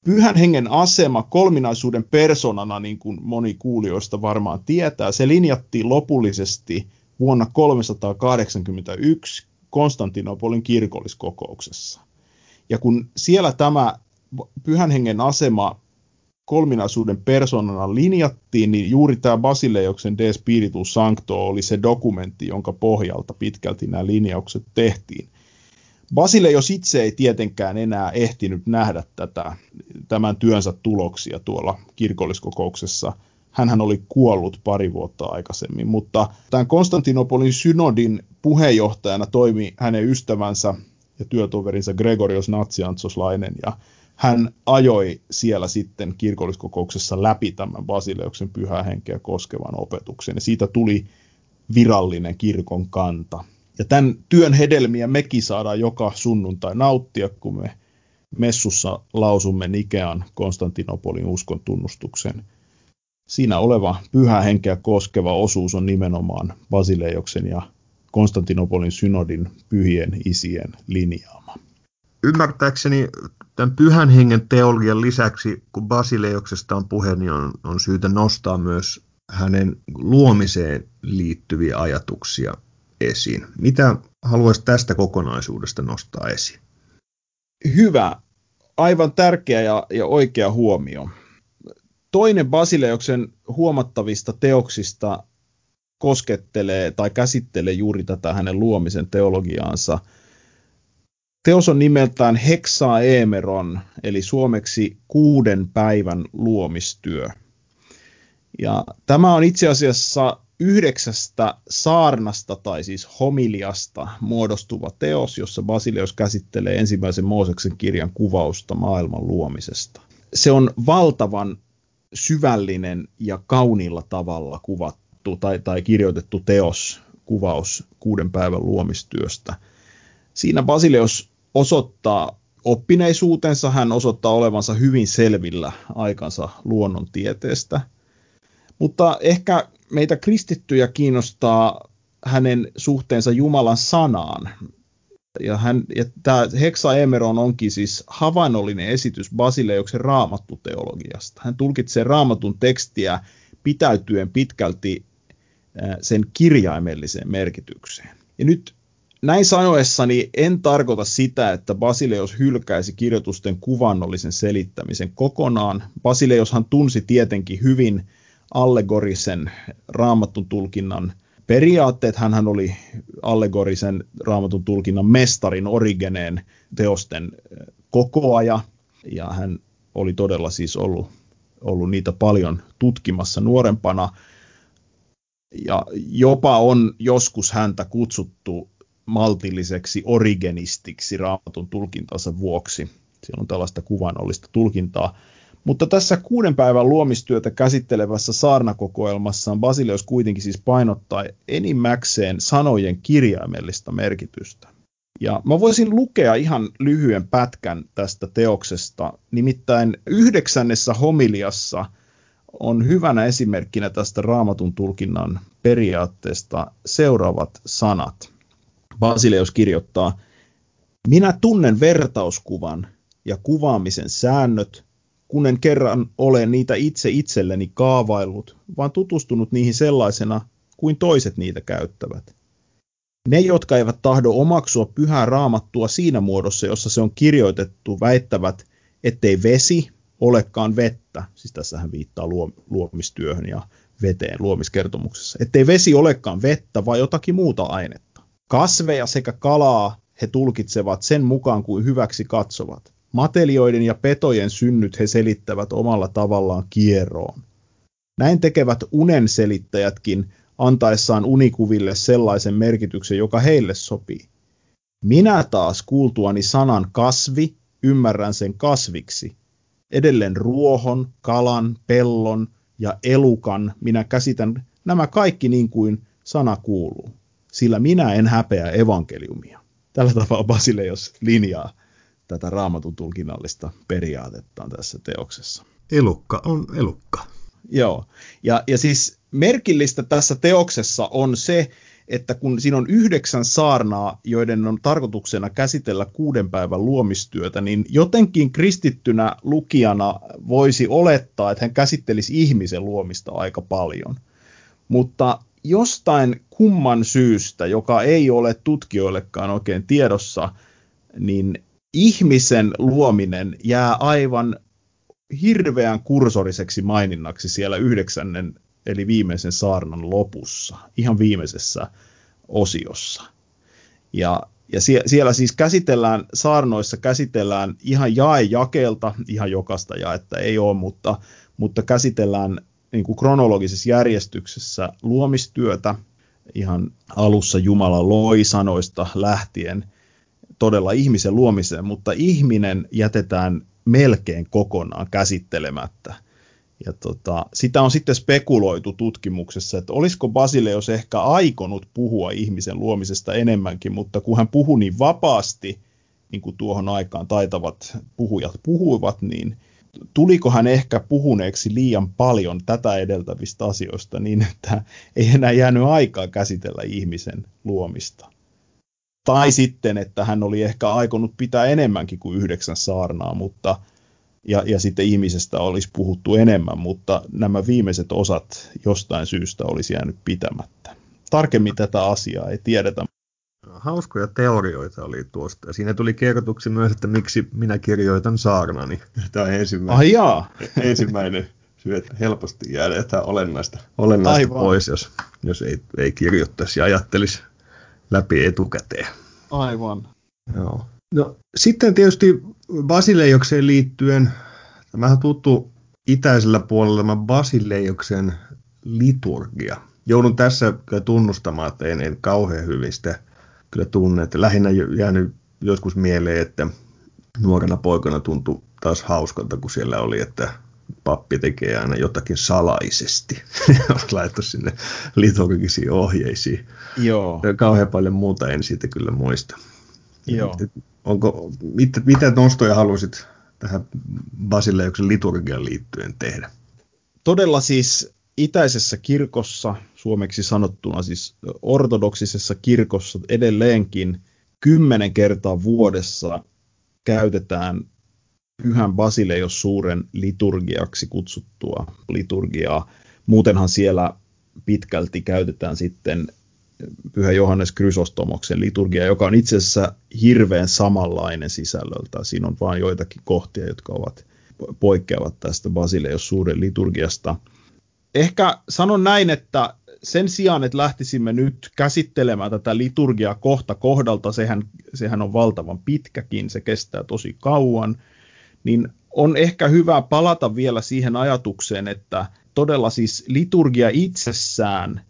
pyhän hengen asema kolminaisuuden personana, niin kuin moni kuulijoista varmaan tietää, se linjattiin lopullisesti vuonna 381 Konstantinopolin kirkolliskokouksessa. Ja kun siellä tämä pyhän hengen asema kolminaisuuden persoonana linjattiin, niin juuri tämä Basileoksen De Spiritus Sancto oli se dokumentti, jonka pohjalta pitkälti nämä linjaukset tehtiin. Basile jos itse ei tietenkään enää ehtinyt nähdä tätä, tämän työnsä tuloksia tuolla kirkolliskokouksessa. Hänhän oli kuollut pari vuotta aikaisemmin, mutta tämän Konstantinopolin synodin puheenjohtajana toimi hänen ystävänsä ja työtoverinsa Gregorios Natsiantsoslainen, ja hän ajoi siellä sitten kirkolliskokouksessa läpi tämän Basileuksen pyhää henkeä koskevan opetuksen, ja siitä tuli virallinen kirkon kanta. Ja tämän työn hedelmiä mekin saadaan joka sunnuntai nauttia, kun me messussa lausumme Nikean Konstantinopolin uskon tunnustuksen. Siinä oleva pyhä henkeä koskeva osuus on nimenomaan Basileoksen ja Konstantinopolin synodin pyhien isien linjaama. Ymmärtääkseni tämän pyhän hengen teologian lisäksi, kun Basileoksesta on puhe, niin on, on syytä nostaa myös hänen luomiseen liittyviä ajatuksia esiin. Mitä haluaisit tästä kokonaisuudesta nostaa esiin? Hyvä, aivan tärkeä ja, ja oikea huomio. Toinen Basileoksen huomattavista teoksista koskettelee tai käsittelee juuri tätä hänen luomisen teologiaansa. Teos on nimeltään Hexaemeron, eli suomeksi kuuden päivän luomistyö. Ja tämä on itse asiassa yhdeksästä saarnasta tai siis homiliasta muodostuva teos, jossa Basileus käsittelee ensimmäisen Mooseksen kirjan kuvausta maailman luomisesta. Se on valtavan syvällinen ja kauniilla tavalla kuvattu tai, tai kirjoitettu teos, kuvaus kuuden päivän luomistyöstä. Siinä Basileus osoittaa oppineisuutensa, hän osoittaa olevansa hyvin selvillä aikansa luonnontieteestä. Mutta ehkä meitä kristittyjä kiinnostaa hänen suhteensa Jumalan sanaan. Ja, hän, ja tämä Hexaemeron onkin siis havainnollinen esitys Basileuksen raamattuteologiasta. Hän tulkitsee raamatun tekstiä pitäytyen pitkälti sen kirjaimelliseen merkitykseen. Ja nyt näin sanoessani en tarkoita sitä, että Basileus hylkäisi kirjoitusten kuvannollisen selittämisen kokonaan. Basileushan tunsi tietenkin hyvin allegorisen raamatun tulkinnan periaatteet. Hän oli allegorisen raamatun tulkinnan mestarin Origeneen teosten kokoaja, ja hän oli todella siis ollut, ollut niitä paljon tutkimassa nuorempana. Ja jopa on joskus häntä kutsuttu maltilliseksi origenistiksi raamatun tulkintansa vuoksi. Siellä on tällaista kuvannollista tulkintaa. Mutta tässä kuuden päivän luomistyötä käsittelevässä saarnakokoelmassaan Basileus kuitenkin siis painottaa enimmäkseen sanojen kirjaimellista merkitystä. Ja mä voisin lukea ihan lyhyen pätkän tästä teoksesta. Nimittäin yhdeksännessä homiliassa on hyvänä esimerkkinä tästä raamatun tulkinnan periaatteesta seuraavat sanat. Basileus kirjoittaa, minä tunnen vertauskuvan ja kuvaamisen säännöt, kun en kerran ole niitä itse itselleni kaavaillut, vaan tutustunut niihin sellaisena, kuin toiset niitä käyttävät. Ne, jotka eivät tahdo omaksua pyhää raamattua siinä muodossa, jossa se on kirjoitettu, väittävät, ettei vesi olekaan vettä, siis tässä hän viittaa luomistyöhön ja veteen luomiskertomuksessa, ettei vesi olekaan vettä, vai jotakin muuta ainetta. Kasveja sekä kalaa he tulkitsevat sen mukaan kuin hyväksi katsovat. Matelioiden ja petojen synnyt he selittävät omalla tavallaan kierroon. Näin tekevät unen selittäjätkin antaessaan unikuville sellaisen merkityksen, joka heille sopii. Minä taas kuultuani sanan kasvi, ymmärrän sen kasviksi. Edelleen ruohon, kalan, pellon ja elukan minä käsitän nämä kaikki niin kuin sana kuuluu, sillä minä en häpeä evankeliumia. Tällä tavalla Basileios linjaa tätä raamatun tulkinnallista periaatettaan tässä teoksessa. Elukka on elukka. Joo, ja, ja siis merkillistä tässä teoksessa on se, että kun siinä on yhdeksän saarnaa, joiden on tarkoituksena käsitellä kuuden päivän luomistyötä, niin jotenkin kristittynä lukijana voisi olettaa, että hän käsittelisi ihmisen luomista aika paljon. Mutta jostain kumman syystä, joka ei ole tutkijoillekaan oikein tiedossa, niin ihmisen luominen jää aivan hirveän kursoriseksi maininnaksi siellä yhdeksännen eli viimeisen saarnan lopussa, ihan viimeisessä osiossa. Ja, ja sie, siellä siis käsitellään, saarnoissa käsitellään ihan jae jakelta, ihan jokasta jaetta ei ole, mutta, mutta käsitellään niin kuin kronologisessa järjestyksessä luomistyötä, ihan alussa Jumala loi sanoista lähtien todella ihmisen luomiseen, mutta ihminen jätetään melkein kokonaan käsittelemättä. Ja tota, sitä on sitten spekuloitu tutkimuksessa, että olisiko Basileus ehkä aikonut puhua ihmisen luomisesta enemmänkin, mutta kun hän puhui niin vapaasti, niin kuin tuohon aikaan taitavat puhujat puhuivat, niin tuliko hän ehkä puhuneeksi liian paljon tätä edeltävistä asioista niin, että ei enää jäänyt aikaa käsitellä ihmisen luomista. Tai sitten, että hän oli ehkä aikonut pitää enemmänkin kuin yhdeksän saarnaa, mutta ja, ja sitten ihmisestä olisi puhuttu enemmän, mutta nämä viimeiset osat jostain syystä olisi jäänyt pitämättä. Tarkemmin tätä asiaa ei tiedetä. Hauskoja teorioita oli tuosta. Ja siinä tuli kerrotuksi myös, että miksi minä kirjoitan saarnani. <laughs> Tämä on ensimmäinen, ah, jaa. <laughs> ensimmäinen syy, että helposti jäädään olennaista, olennaista pois, jos, jos ei, ei kirjoittaisi ja ajattelisi läpi etukäteen. Aivan. Joo. No, sitten tietysti Basileiokseen liittyen, tämähän tuttu itäisellä puolella tämä Basileioksen liturgia. Joudun tässä tunnustamaan, että en, en kauhean hyvin sitä kyllä tunne. Että lähinnä jäänyt joskus mieleen, että nuorena poikana tuntui taas hauskalta, kun siellä oli, että pappi tekee aina jotakin salaisesti. <laughs> laittu sinne liturgisiin ohjeisiin. Joo. Kauhean paljon muuta en siitä kyllä muista. Joo. Onko, mit, mitä nostoja halusit tähän Basileuksen liturgian liittyen tehdä? Todella siis itäisessä kirkossa, suomeksi sanottuna siis ortodoksisessa kirkossa edelleenkin kymmenen kertaa vuodessa käytetään pyhän Basileios suuren liturgiaksi kutsuttua liturgiaa. Muutenhan siellä pitkälti käytetään sitten Pyhä Johannes Krysostomoksen liturgia, joka on itse asiassa hirveän samanlainen sisällöltä. Siinä on vain joitakin kohtia, jotka ovat poikkeavat tästä Basileios suuren liturgiasta. Ehkä sanon näin, että sen sijaan, että lähtisimme nyt käsittelemään tätä liturgiaa kohta kohdalta, sehän, sehän on valtavan pitkäkin, se kestää tosi kauan, niin on ehkä hyvä palata vielä siihen ajatukseen, että todella siis liturgia itsessään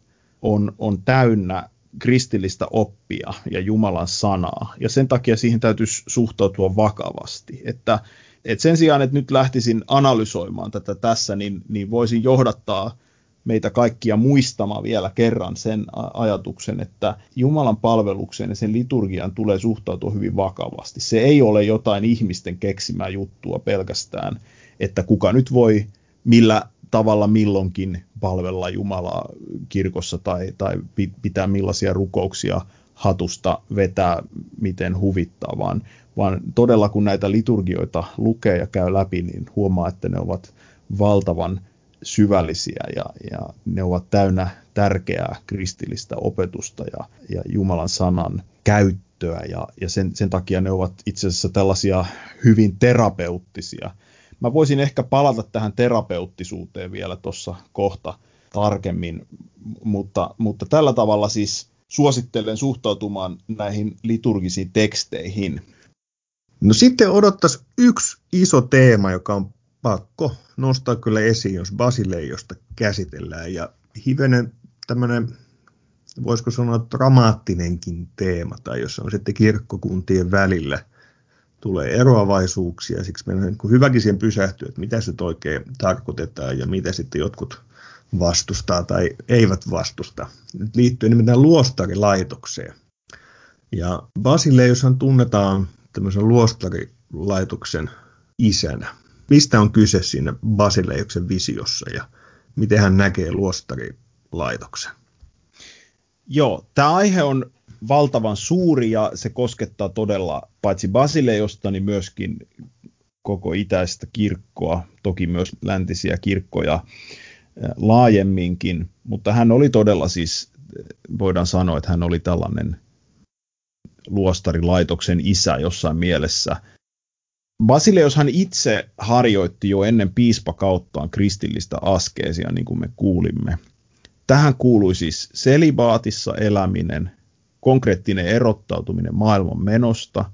on, on täynnä kristillistä oppia ja Jumalan sanaa, ja sen takia siihen täytyisi suhtautua vakavasti, että, että sen sijaan, että nyt lähtisin analysoimaan tätä tässä, niin, niin voisin johdattaa meitä kaikkia muistamaan vielä kerran sen ajatuksen, että Jumalan palvelukseen ja sen liturgian tulee suhtautua hyvin vakavasti. Se ei ole jotain ihmisten keksimää juttua pelkästään, että kuka nyt voi millä tavalla milloinkin palvella Jumalaa kirkossa tai, tai pitää millaisia rukouksia hatusta vetää, miten huvittaa, vaan, vaan todella kun näitä liturgioita lukee ja käy läpi, niin huomaa, että ne ovat valtavan syvällisiä ja, ja ne ovat täynnä tärkeää kristillistä opetusta ja, ja Jumalan sanan käyttöä ja, ja sen, sen takia ne ovat itse asiassa tällaisia hyvin terapeuttisia. Mä voisin ehkä palata tähän terapeuttisuuteen vielä tuossa kohta tarkemmin, mutta, mutta tällä tavalla siis suosittelen suhtautumaan näihin liturgisiin teksteihin. No sitten odottaisi yksi iso teema, joka on pakko nostaa kyllä esiin, jos Basileiosta käsitellään. Ja hivenen tämmöinen, voisiko sanoa dramaattinenkin teema, tai jos on sitten kirkkokuntien välillä tulee eroavaisuuksia, siksi meidän on niin hyväkin siihen pysähtyä, että mitä se oikein tarkoitetaan ja mitä sitten jotkut vastustaa tai eivät vastusta. Nyt liittyy nimittäin luostarilaitokseen. Ja Basileushan tunnetaan tämmöisen luostarilaitoksen isänä mistä on kyse siinä Basileuksen visiossa ja miten hän näkee luostarilaitoksen? Joo, tämä aihe on valtavan suuri ja se koskettaa todella paitsi Basileosta, niin myöskin koko itäistä kirkkoa, toki myös läntisiä kirkkoja laajemminkin, mutta hän oli todella siis, voidaan sanoa, että hän oli tällainen luostarilaitoksen isä jossain mielessä – Basileus hän itse harjoitti jo ennen piispakauttaan kristillistä askeesia, niin kuin me kuulimme. Tähän kuului siis selibaatissa eläminen, konkreettinen erottautuminen maailman menosta,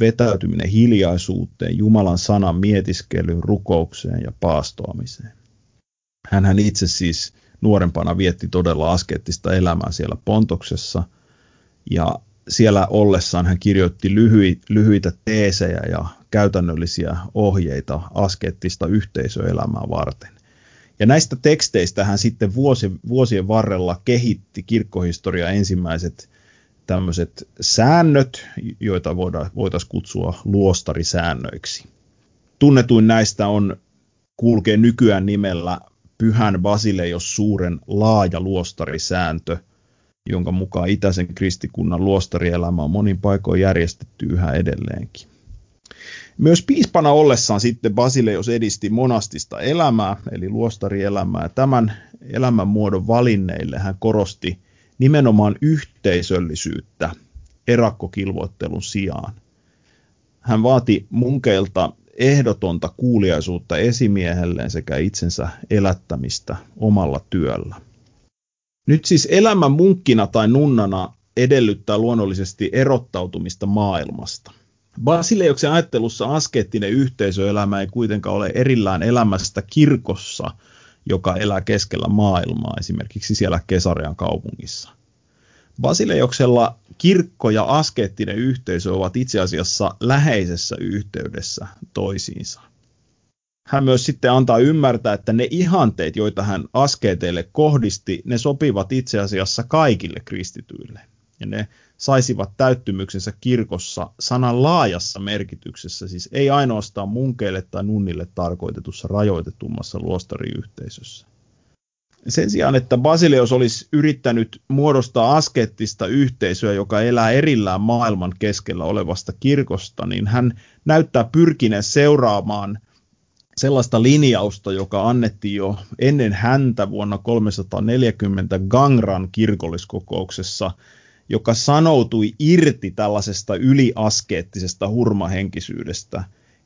vetäytyminen hiljaisuuteen, Jumalan sanan mietiskelyyn, rukoukseen ja paastoamiseen. Hän itse siis nuorempana vietti todella askeettista elämää siellä Pontoksessa ja siellä ollessaan hän kirjoitti lyhy, lyhyitä teesejä ja käytännöllisiä ohjeita askeettista yhteisöelämää varten. Ja näistä teksteistä hän sitten vuosi, vuosien varrella kehitti kirkkohistoria ensimmäiset tämmöiset säännöt, joita voitaisiin kutsua luostarisäännöiksi. Tunnetuin näistä on kulkee nykyään nimellä Pyhän Basileios suuren laaja luostarisääntö, jonka mukaan itäisen kristikunnan luostarielämä on monin paikoin järjestetty yhä edelleenkin. Myös piispana ollessaan sitten Basileus edisti monastista elämää, eli luostarielämää. Tämän elämänmuodon valinneille hän korosti nimenomaan yhteisöllisyyttä erakkokilvoittelun sijaan. Hän vaati munkeilta ehdotonta kuuliaisuutta esimiehelleen sekä itsensä elättämistä omalla työllä. Nyt siis elämä munkkina tai nunnana edellyttää luonnollisesti erottautumista maailmasta – Basileuksen ajattelussa askeettinen yhteisöelämä ei kuitenkaan ole erillään elämästä kirkossa, joka elää keskellä maailmaa, esimerkiksi siellä Kesarean kaupungissa. Basileuksella kirkko ja askeettinen yhteisö ovat itse asiassa läheisessä yhteydessä toisiinsa. Hän myös sitten antaa ymmärtää, että ne ihanteet, joita hän askeeteille kohdisti, ne sopivat itse asiassa kaikille kristityille. Ja ne saisivat täyttymyksensä kirkossa sanan laajassa merkityksessä, siis ei ainoastaan munkeille tai nunnille tarkoitetussa rajoitetummassa luostariyhteisössä. Sen sijaan, että Basileus olisi yrittänyt muodostaa askettista yhteisöä, joka elää erillään maailman keskellä olevasta kirkosta, niin hän näyttää pyrkineen seuraamaan sellaista linjausta, joka annettiin jo ennen häntä vuonna 340 Gangran kirkolliskokouksessa, joka sanoutui irti tällaisesta yliaskeettisesta hurmahenkisyydestä,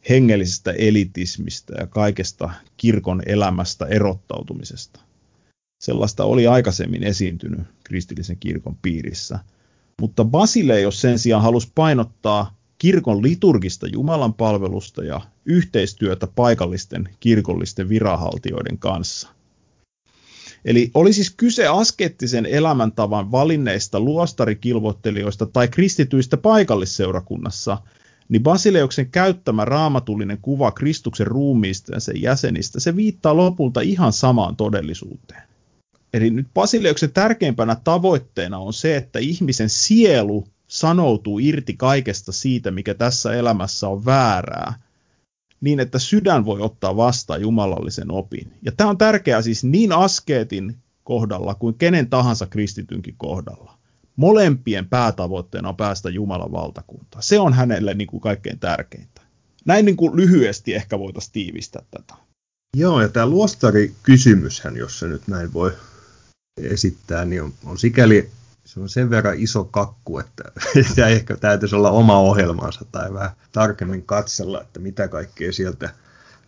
hengellisestä elitismistä ja kaikesta kirkon elämästä erottautumisesta. Sellaista oli aikaisemmin esiintynyt kristillisen kirkon piirissä. Mutta Basileios sen sijaan halusi painottaa kirkon liturgista Jumalan palvelusta ja yhteistyötä paikallisten kirkollisten viranhaltijoiden kanssa. Eli oli siis kyse askettisen elämäntavan valinneista luostarikilvoittelijoista tai kristityistä paikallisseurakunnassa, niin Basileuksen käyttämä raamatullinen kuva Kristuksen ruumiista ja sen jäsenistä, se viittaa lopulta ihan samaan todellisuuteen. Eli nyt Basileuksen tärkeimpänä tavoitteena on se, että ihmisen sielu sanoutuu irti kaikesta siitä, mikä tässä elämässä on väärää, niin että sydän voi ottaa vastaan jumalallisen opin. Ja tämä on tärkeää siis niin askeetin kohdalla kuin kenen tahansa kristitynkin kohdalla. Molempien päätavoitteena on päästä Jumalan valtakuntaan. Se on hänelle niin kuin kaikkein tärkeintä. Näin niin kuin lyhyesti ehkä voitaisiin tiivistää tätä. Joo, ja tämä luostari-kysymyshän, jos se nyt näin voi esittää, niin on, on sikäli se on sen verran iso kakku, että <laughs> tämä ehkä täytyisi olla oma ohjelmansa tai vähän tarkemmin katsella, että mitä kaikkea sieltä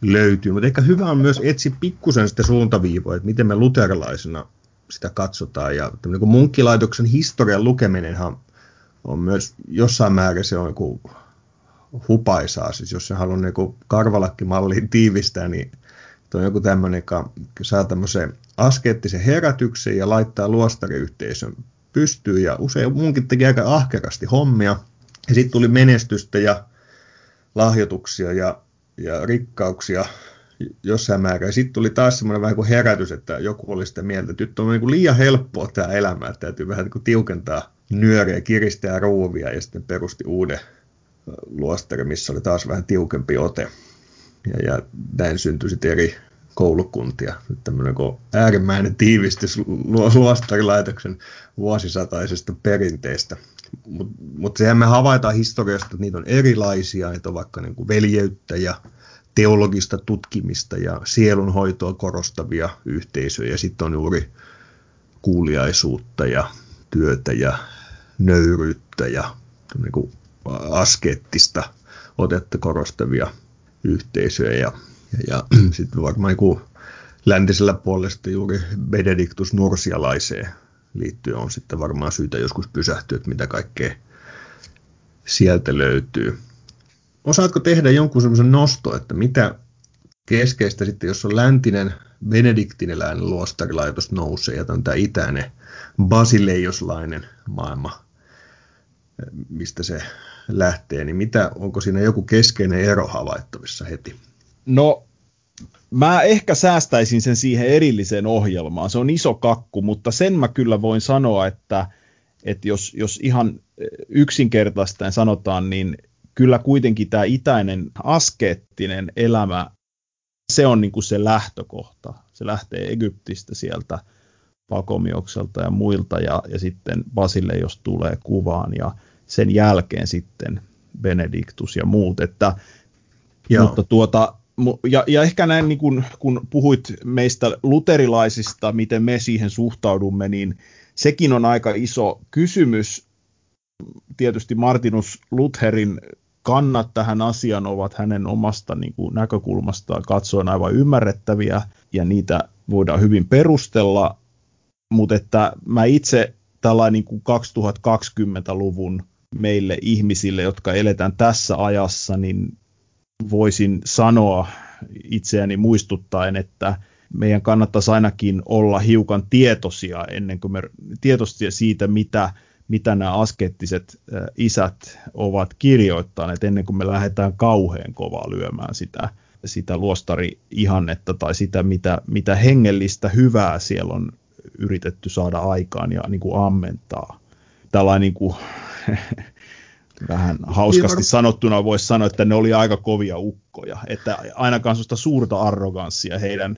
löytyy. Mutta ehkä hyvä on myös etsiä pikkusen sitä suuntaviivoa, että miten me luterilaisena sitä katsotaan. Ja niin munkkilaitoksen historian lukeminenhan on myös jossain määrin se on joku hupaisaa. Siis jos se haluaa niin karvalakkimalliin tiivistää, niin on joku tämmöinen, joka saa tämmöisen askeettisen herätyksen ja laittaa luostariyhteisön pystyy ja usein munkin teki aika ahkerasti hommia. Ja sitten tuli menestystä ja lahjoituksia ja, ja rikkauksia jossain määrin. Sitten tuli taas semmoinen vähän kuin herätys, että joku oli sitä mieltä, että nyt on niin kuin liian helppoa tämä elämä, että täytyy vähän niin kuin tiukentaa nyöriä, kiristää ruuvia ja sitten perusti uuden luostari, missä oli taas vähän tiukempi ote. Ja, ja näin syntyi sitten eri koulukuntia. Nyt tämmöinen äärimmäinen tiivistys luostarilaitoksen vuosisataisesta perinteestä. Mutta mut sehän me havaitaan historiasta, että niitä on erilaisia, että on vaikka niin kuin veljeyttä ja teologista tutkimista ja sielunhoitoa korostavia yhteisöjä. Sitten on juuri kuuliaisuutta ja työtä ja nöyryyttä ja niin kuin askeettista otetta korostavia yhteisöjä. Ja ja, <clears throat> ja sitten varmaan niin läntisellä puolella sitten juuri Benediktus Nursialaiseen liittyen on sitten varmaan syytä joskus pysähtyä, että mitä kaikkea sieltä löytyy. Osaatko tehdä jonkun semmoisen nosto, että mitä keskeistä sitten, jos on läntinen benediktiniläinen luostarilaitos nousee ja tämä itäinen basileioslainen maailma, mistä se lähtee, niin mitä, onko siinä joku keskeinen ero havaittavissa heti? No, mä ehkä säästäisin sen siihen erilliseen ohjelmaan. Se on iso kakku, mutta sen mä kyllä voin sanoa, että, että jos, jos ihan yksinkertaisten sanotaan, niin kyllä kuitenkin tämä itäinen askeettinen elämä, se on niin kuin se lähtökohta. Se lähtee Egyptistä sieltä Pakomiokselta ja muilta ja, ja sitten Basille, jos tulee kuvaan ja sen jälkeen sitten Benediktus ja muut. Että, Joo. Mutta tuota, ja, ja ehkä näin, niin kun, kun puhuit meistä luterilaisista, miten me siihen suhtaudumme, niin sekin on aika iso kysymys. Tietysti Martinus Lutherin kannat tähän asiaan ovat hänen omasta niin kuin, näkökulmastaan katsoen aivan ymmärrettäviä, ja niitä voidaan hyvin perustella, mutta että mä itse tällainen niin kuin 2020-luvun meille ihmisille, jotka eletään tässä ajassa, niin voisin sanoa itseäni muistuttaen, että meidän kannattaisi ainakin olla hiukan tietoisia ennen kuin me tietoisia siitä, mitä, mitä nämä askettiset isät ovat kirjoittaneet ennen kuin me lähdetään kauhean kovaa lyömään sitä, sitä luostari-ihannetta tai sitä, mitä, mitä hengellistä hyvää siellä on yritetty saada aikaan ja niin kuin ammentaa. Tällainen niin kuin, <laughs> vähän hauskasti niin, sanottuna voisi sanoa, että ne oli aika kovia ukkoja, että ainakaan sellaista suurta arroganssia heidän,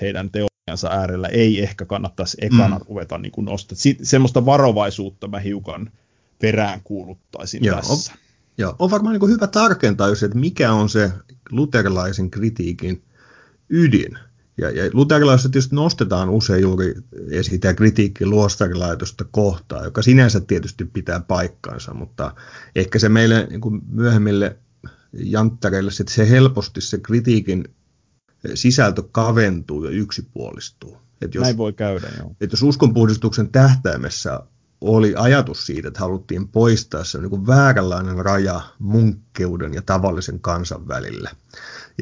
heidän teoriansa äärellä ei ehkä kannattaisi ekana mm. ruveta niin kuin nostaa. semmoista varovaisuutta mä hiukan perään kuuluttaisin Joo, tässä. On, joo, on varmaan niin hyvä tarkentaa, jos, että mikä on se luterilaisen kritiikin ydin. Ja, ja luterilaisessa tietysti nostetaan usein juuri esittää kritiikki luostarilaitosta kohtaan, joka sinänsä tietysti pitää paikkaansa, mutta ehkä se meille niin kuin myöhemmille janttareille, että se helposti se kritiikin sisältö kaventuu ja yksipuolistuu. Että jos, Näin voi käydä, joo. Että jos uskonpuhdistuksen tähtäimessä oli ajatus siitä, että haluttiin poistaa se niin kuin vääränlainen raja munkkeuden ja tavallisen kansan välillä.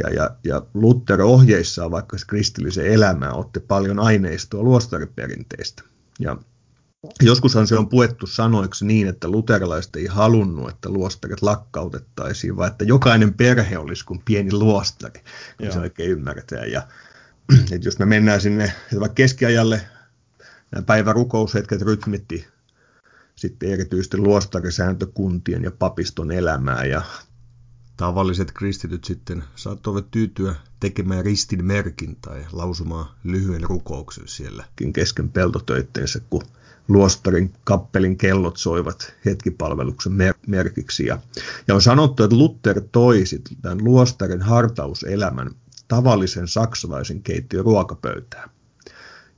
Ja, ja, ja Luther ohjeissaan vaikka kristillisen elämään otti paljon aineistoa luostariperinteistä. Ja Joskushan se on puettu sanoiksi niin, että luterilaiset ei halunnut, että luostarit lakkautettaisiin, vaan että jokainen perhe olisi kuin pieni luostari, kun se oikein ymmärretään. Ja <clears throat> että jos me mennään sinne vaikka keskiajalle, nämä päivärukous,hetket rytmitti sitten erityisesti luostarisääntökuntien ja papiston elämää ja tavalliset kristityt sitten saattoivat tyytyä tekemään ristin merkin tai lausumaan lyhyen rukouksen sielläkin kesken peltotöitteensä, kun luostarin kappelin kellot soivat hetkipalveluksen mer- merkiksi. Ja, ja on sanottu, että Luther toi tämän luostarin hartauselämän tavallisen saksalaisen keittiön ruokapöytään.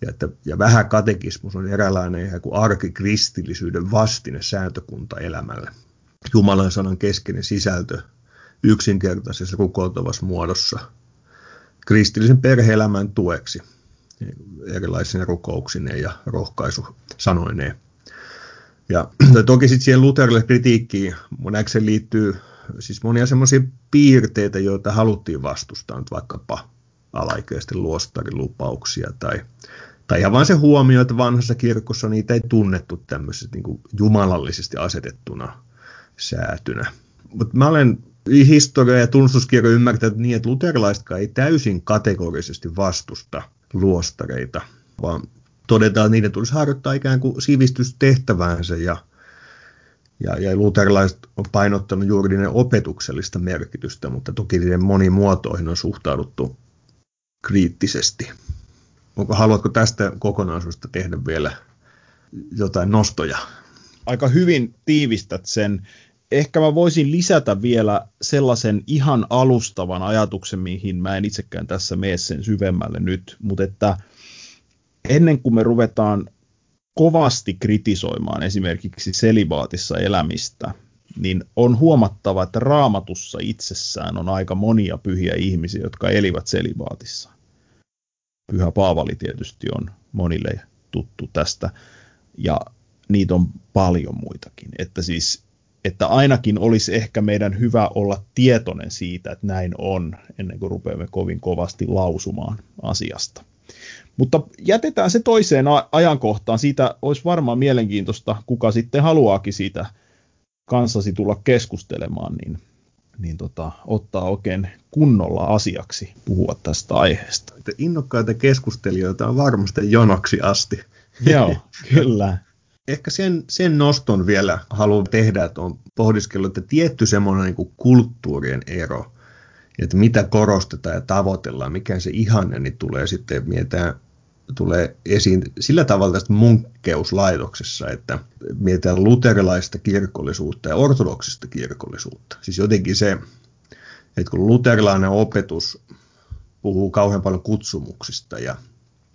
Ja, että, ja vähän katekismus on eräänlainen ihan kuin arkikristillisyyden vastine sääntökunta elämälle. Jumalan sanan keskeinen sisältö yksinkertaisessa rukoiltavassa muodossa kristillisen perheelämän tueksi erilaisine rukouksineen ja rohkaisusanoineen. Ja <clears throat> toki sitten siihen Lutherille kritiikkiin moneksi liittyy siis monia semmoisia piirteitä, joita haluttiin vastustaa, nyt vaikkapa alaikäisten luostarilupauksia tai, tai ihan vain se huomio, että vanhassa kirkossa niitä ei tunnettu tämmöiset niin jumalallisesti asetettuna säätynä. Mutta mä olen historia- ja tunnustuskirja ymmärtänyt niin, että luterilaisetkaan ei täysin kategorisesti vastusta luostareita, vaan todetaan, että niiden tulisi harjoittaa ikään kuin sivistystehtäväänsä ja, ja, ja luterilaiset on painottanut juuri opetuksellista merkitystä, mutta toki niiden monimuotoihin on suhtauduttu kriittisesti. Onko, haluatko tästä kokonaisuudesta tehdä vielä jotain nostoja? Aika hyvin tiivistät sen ehkä mä voisin lisätä vielä sellaisen ihan alustavan ajatuksen, mihin mä en itsekään tässä mene sen syvemmälle nyt, mutta että ennen kuin me ruvetaan kovasti kritisoimaan esimerkiksi selibaatissa elämistä, niin on huomattava, että raamatussa itsessään on aika monia pyhiä ihmisiä, jotka elivät selibaatissa. Pyhä Paavali tietysti on monille tuttu tästä, ja niitä on paljon muitakin. Että siis että ainakin olisi ehkä meidän hyvä olla tietoinen siitä, että näin on, ennen kuin rupeamme kovin kovasti lausumaan asiasta. Mutta jätetään se toiseen ajankohtaan. Siitä olisi varmaan mielenkiintoista, kuka sitten haluaakin siitä kanssasi tulla keskustelemaan, niin, niin tota, ottaa oikein kunnolla asiaksi puhua tästä aiheesta. Innokkaita keskustelijoita on varmasti jonoksi asti. Joo, kyllä <laughs> ehkä sen, sen noston vielä haluan tehdä, että on pohdiskellut, että tietty semmoinen niin kulttuurien ero, että mitä korostetaan ja tavoitellaan, mikä se ihanne, niin tulee sitten mietitään, tulee esiin sillä tavalla tästä munkkeuslaitoksessa, että mietitään luterilaista kirkollisuutta ja ortodoksista kirkollisuutta. Siis jotenkin se, että kun luterilainen opetus puhuu kauhean paljon kutsumuksista ja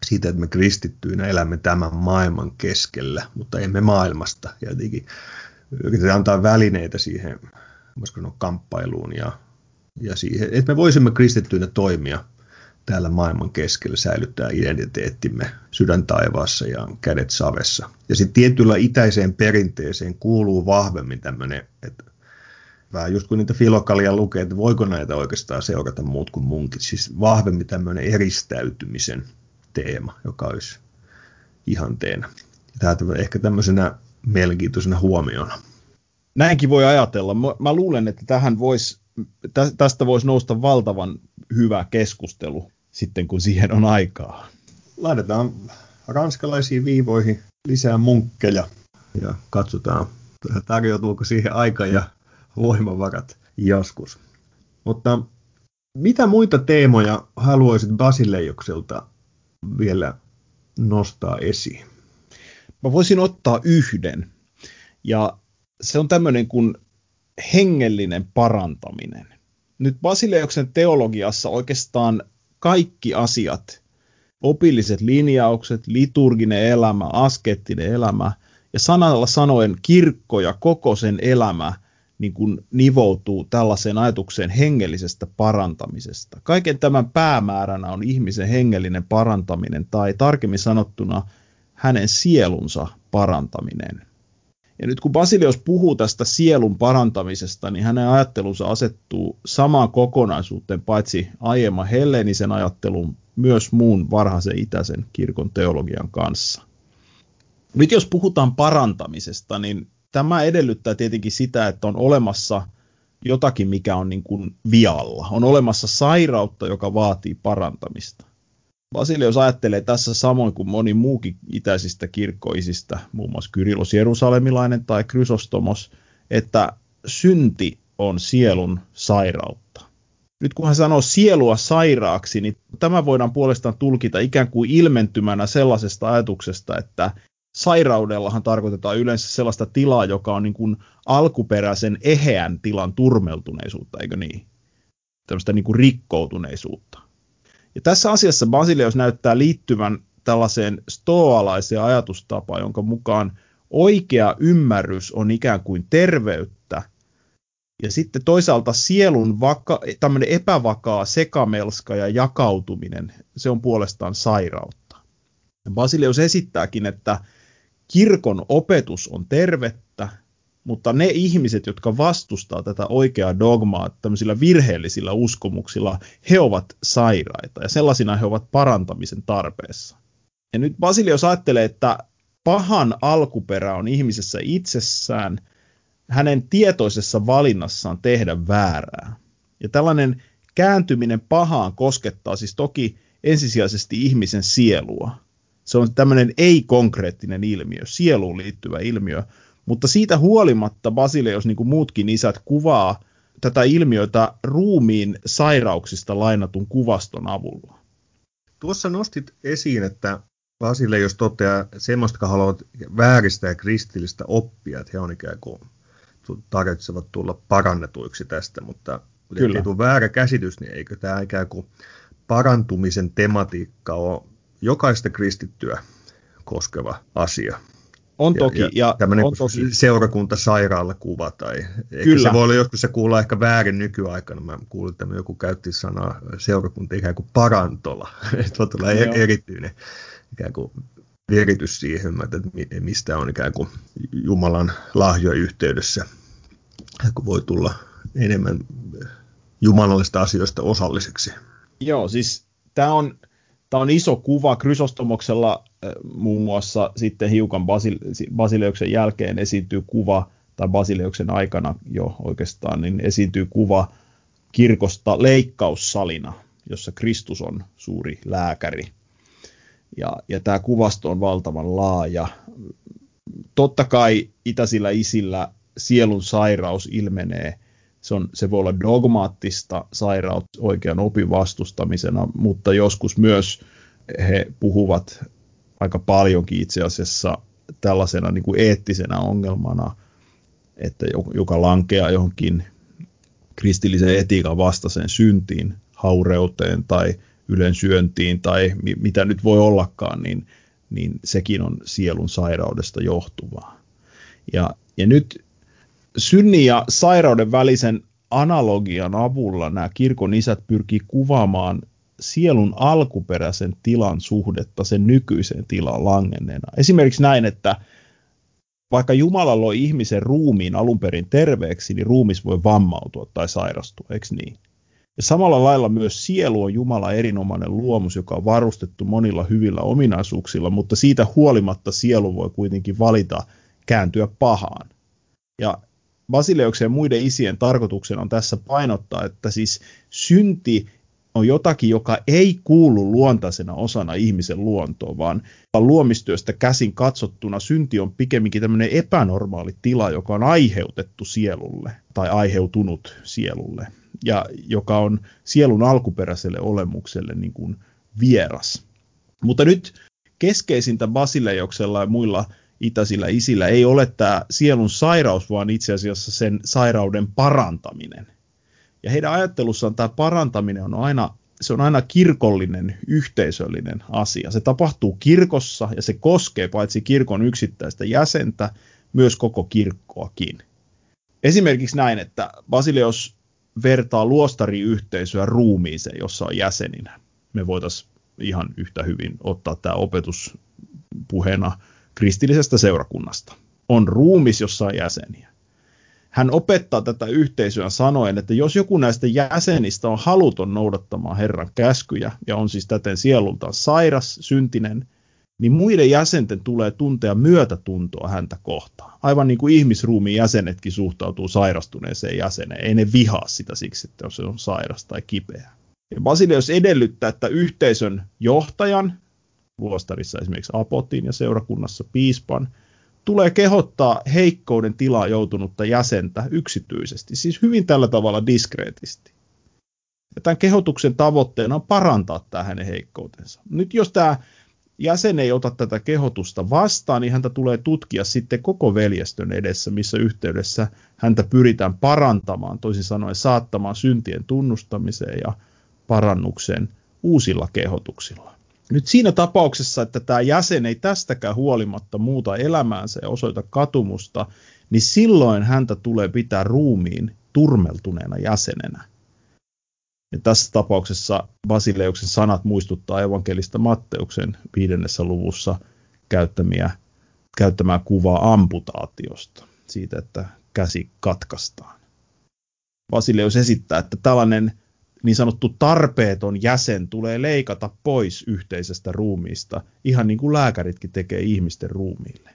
siitä, että me kristittyinä elämme tämän maailman keskellä, mutta emme maailmasta. Ja jotenkin yritetään antaa välineitä siihen sanoa, kamppailuun ja, ja siihen, että me voisimme kristittyinä toimia täällä maailman keskellä, säilyttää identiteettimme sydän taivaassa ja kädet savessa. Ja sitten tietyllä itäiseen perinteeseen kuuluu vahvemmin tämmöinen, että vähän just kun niitä filokalia lukee, että voiko näitä oikeastaan seurata muut kuin munkit, siis vahvemmin tämmöinen eristäytymisen teema, joka olisi ihanteena. Tämä ehkä tämmöisenä mielenkiintoisena huomiona. Näinkin voi ajatella. Mä luulen, että tähän vois, tästä voisi nousta valtavan hyvä keskustelu sitten, kun siihen on aikaa. Laitetaan ranskalaisiin viivoihin lisää munkkeja ja katsotaan, tarjoutuuko siihen aika ja voimavarat joskus. Mutta mitä muita teemoja haluaisit Basileijokselta vielä nostaa esiin? Mä voisin ottaa yhden. Ja se on tämmöinen kuin hengellinen parantaminen. Nyt Basileuksen teologiassa oikeastaan kaikki asiat, opilliset linjaukset, liturginen elämä, askettinen elämä ja sanalla sanoen kirkko ja koko sen elämä niin kuin nivoutuu tällaiseen ajatukseen hengellisestä parantamisesta. Kaiken tämän päämääränä on ihmisen hengellinen parantaminen tai tarkemmin sanottuna hänen sielunsa parantaminen. Ja nyt kun Basilios puhuu tästä sielun parantamisesta, niin hänen ajattelunsa asettuu samaan kokonaisuuteen paitsi aiemman helleenisen ajattelun myös muun varhaisen itäisen kirkon teologian kanssa. Nyt jos puhutaan parantamisesta, niin tämä edellyttää tietenkin sitä, että on olemassa jotakin, mikä on niin kuin vialla. On olemassa sairautta, joka vaatii parantamista. Basilios ajattelee tässä samoin kuin moni muukin itäisistä kirkkoisista, muun muassa Kyrilos Jerusalemilainen tai Krysostomos, että synti on sielun sairautta. Nyt kun hän sanoo sielua sairaaksi, niin tämä voidaan puolestaan tulkita ikään kuin ilmentymänä sellaisesta ajatuksesta, että sairaudellahan tarkoitetaan yleensä sellaista tilaa, joka on niin kuin alkuperäisen eheän tilan turmeltuneisuutta, eikö niin? Tällaista niin kuin rikkoutuneisuutta. Ja tässä asiassa Basilios näyttää liittyvän tällaiseen stoalaiseen ajatustapaan, jonka mukaan oikea ymmärrys on ikään kuin terveyttä, ja sitten toisaalta sielun vaka, epävakaa sekamelska ja jakautuminen, se on puolestaan sairautta. Basilius esittääkin, että kirkon opetus on tervettä, mutta ne ihmiset, jotka vastustaa tätä oikeaa dogmaa tämmöisillä virheellisillä uskomuksilla, he ovat sairaita ja sellaisina he ovat parantamisen tarpeessa. Ja nyt Basilios ajattelee, että pahan alkuperä on ihmisessä itsessään hänen tietoisessa valinnassaan tehdä väärää. Ja tällainen kääntyminen pahaan koskettaa siis toki ensisijaisesti ihmisen sielua. Se on tämmöinen ei-konkreettinen ilmiö, sieluun liittyvä ilmiö, mutta siitä huolimatta Basileus, niin kuin muutkin isät, kuvaa tätä ilmiötä ruumiin sairauksista lainatun kuvaston avulla. Tuossa nostit esiin, että Basileus toteaa semmoista, jotka haluavat vääristää kristillistä oppia, että he on ikään kuin tarvitsevat tulla parannetuiksi tästä, mutta Kyllä. ei tule väärä käsitys, niin eikö tämä ikään kuin parantumisen tematiikka ole jokaista kristittyä koskeva asia? On toki. Ja, ja tämmöinen on toki. seurakuntasairaalakuva tai Kyllä. se voi olla joskus se kuulla ehkä väärin nykyaikana. Mä kuulin, että joku käytti sanaa seurakunta ikään kuin parantola. <laughs> voi tulla Joo. erityinen ikään kuin viritys siihen, että mistä on ikään kuin Jumalan lahjoja yhteydessä, kun voi tulla enemmän jumalallista asioista osalliseksi. Joo, siis tämä on, tämä on iso kuva. Krysostomoksella äh, muun muassa sitten hiukan Basileuksen jälkeen esiintyy kuva, tai Basileuksen aikana jo oikeastaan, niin esiintyy kuva kirkosta leikkaussalina, jossa Kristus on suuri lääkäri. Ja, ja tämä kuvasto on valtavan laaja. Totta kai itäisillä isillä sielun sairaus ilmenee. Se, on, se voi olla dogmaattista sairautta oikean opin vastustamisena, mutta joskus myös he puhuvat aika paljonkin itse asiassa tällaisena niin kuin eettisenä ongelmana, että joka lankeaa johonkin kristillisen etiikan vastaiseen syntiin, haureuteen tai ylensyöntiin tai mi- mitä nyt voi ollakaan, niin, niin sekin on sielun sairaudesta johtuvaa. Ja, ja nyt synnin ja sairauden välisen analogian avulla nämä kirkon isät pyrkii kuvaamaan sielun alkuperäisen tilan suhdetta sen nykyiseen tilaan langenneena. Esimerkiksi näin, että vaikka Jumala loi ihmisen ruumiin alun perin terveeksi, niin ruumis voi vammautua tai sairastua, eikö niin? Ja samalla lailla myös sielu on Jumala erinomainen luomus, joka on varustettu monilla hyvillä ominaisuuksilla, mutta siitä huolimatta sielu voi kuitenkin valita kääntyä pahaan. Ja Basileuksen ja muiden isien tarkoituksena on tässä painottaa, että siis synti on jotakin, joka ei kuulu luontaisena osana ihmisen luontoon, vaan luomistyöstä käsin katsottuna synti on pikemminkin tämmöinen epänormaali tila, joka on aiheutettu sielulle tai aiheutunut sielulle ja joka on sielun alkuperäiselle olemukselle niin kuin vieras. Mutta nyt keskeisintä Basileijoksella ja muilla itäisillä isillä ei ole tämä sielun sairaus, vaan itse asiassa sen sairauden parantaminen. Ja heidän ajattelussaan tämä parantaminen on aina se on aina kirkollinen, yhteisöllinen asia. Se tapahtuu kirkossa ja se koskee paitsi kirkon yksittäistä jäsentä, myös koko kirkkoakin. Esimerkiksi näin, että Basileos vertaa luostariyhteisöä ruumiiseen, jossa on jäseninä. Me voitaisiin ihan yhtä hyvin ottaa tämä opetus puheena kristillisestä seurakunnasta. On ruumis, jossa on jäseniä. Hän opettaa tätä yhteisöä sanoen, että jos joku näistä jäsenistä on haluton noudattamaan Herran käskyjä ja on siis täten sielultaan sairas, syntinen, niin muiden jäsenten tulee tuntea myötätuntoa häntä kohtaan. Aivan niin kuin ihmisruumiin jäsenetkin suhtautuu sairastuneeseen jäseneen. Ei ne vihaa sitä siksi, että se on sairas tai kipeä. Ja Basilios edellyttää, että yhteisön johtajan, luostarissa esimerkiksi apotin ja seurakunnassa piispan, tulee kehottaa heikkouden tilaa joutunutta jäsentä yksityisesti, siis hyvin tällä tavalla diskreetisti. Ja tämän kehotuksen tavoitteena on parantaa tämä hänen heikkoutensa. Nyt jos tämä jäsen ei ota tätä kehotusta vastaan, niin häntä tulee tutkia sitten koko veljestön edessä, missä yhteydessä häntä pyritään parantamaan, toisin sanoen saattamaan syntien tunnustamiseen ja parannukseen uusilla kehotuksilla. Nyt siinä tapauksessa, että tämä jäsen ei tästäkään huolimatta muuta elämäänsä ja osoita katumusta, niin silloin häntä tulee pitää ruumiin turmeltuneena jäsenenä. Ja tässä tapauksessa Basileuksen sanat muistuttaa evankelista Matteuksen viidennessä luvussa käyttämiä, käyttämää kuvaa amputaatiosta, siitä, että käsi katkaistaan. Basileus esittää, että tällainen niin sanottu tarpeeton jäsen tulee leikata pois yhteisestä ruumiista, ihan niin kuin lääkäritkin tekee ihmisten ruumiille.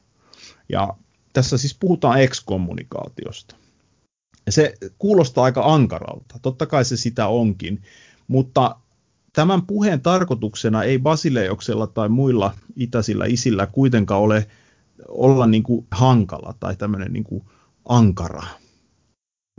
Ja tässä siis puhutaan ekskommunikaatiosta. Ja se kuulostaa aika ankaralta, totta kai se sitä onkin, mutta tämän puheen tarkoituksena ei Basileoksella tai muilla itäisillä isillä kuitenkaan ole olla niin kuin hankala tai tämmöinen niin kuin ankara,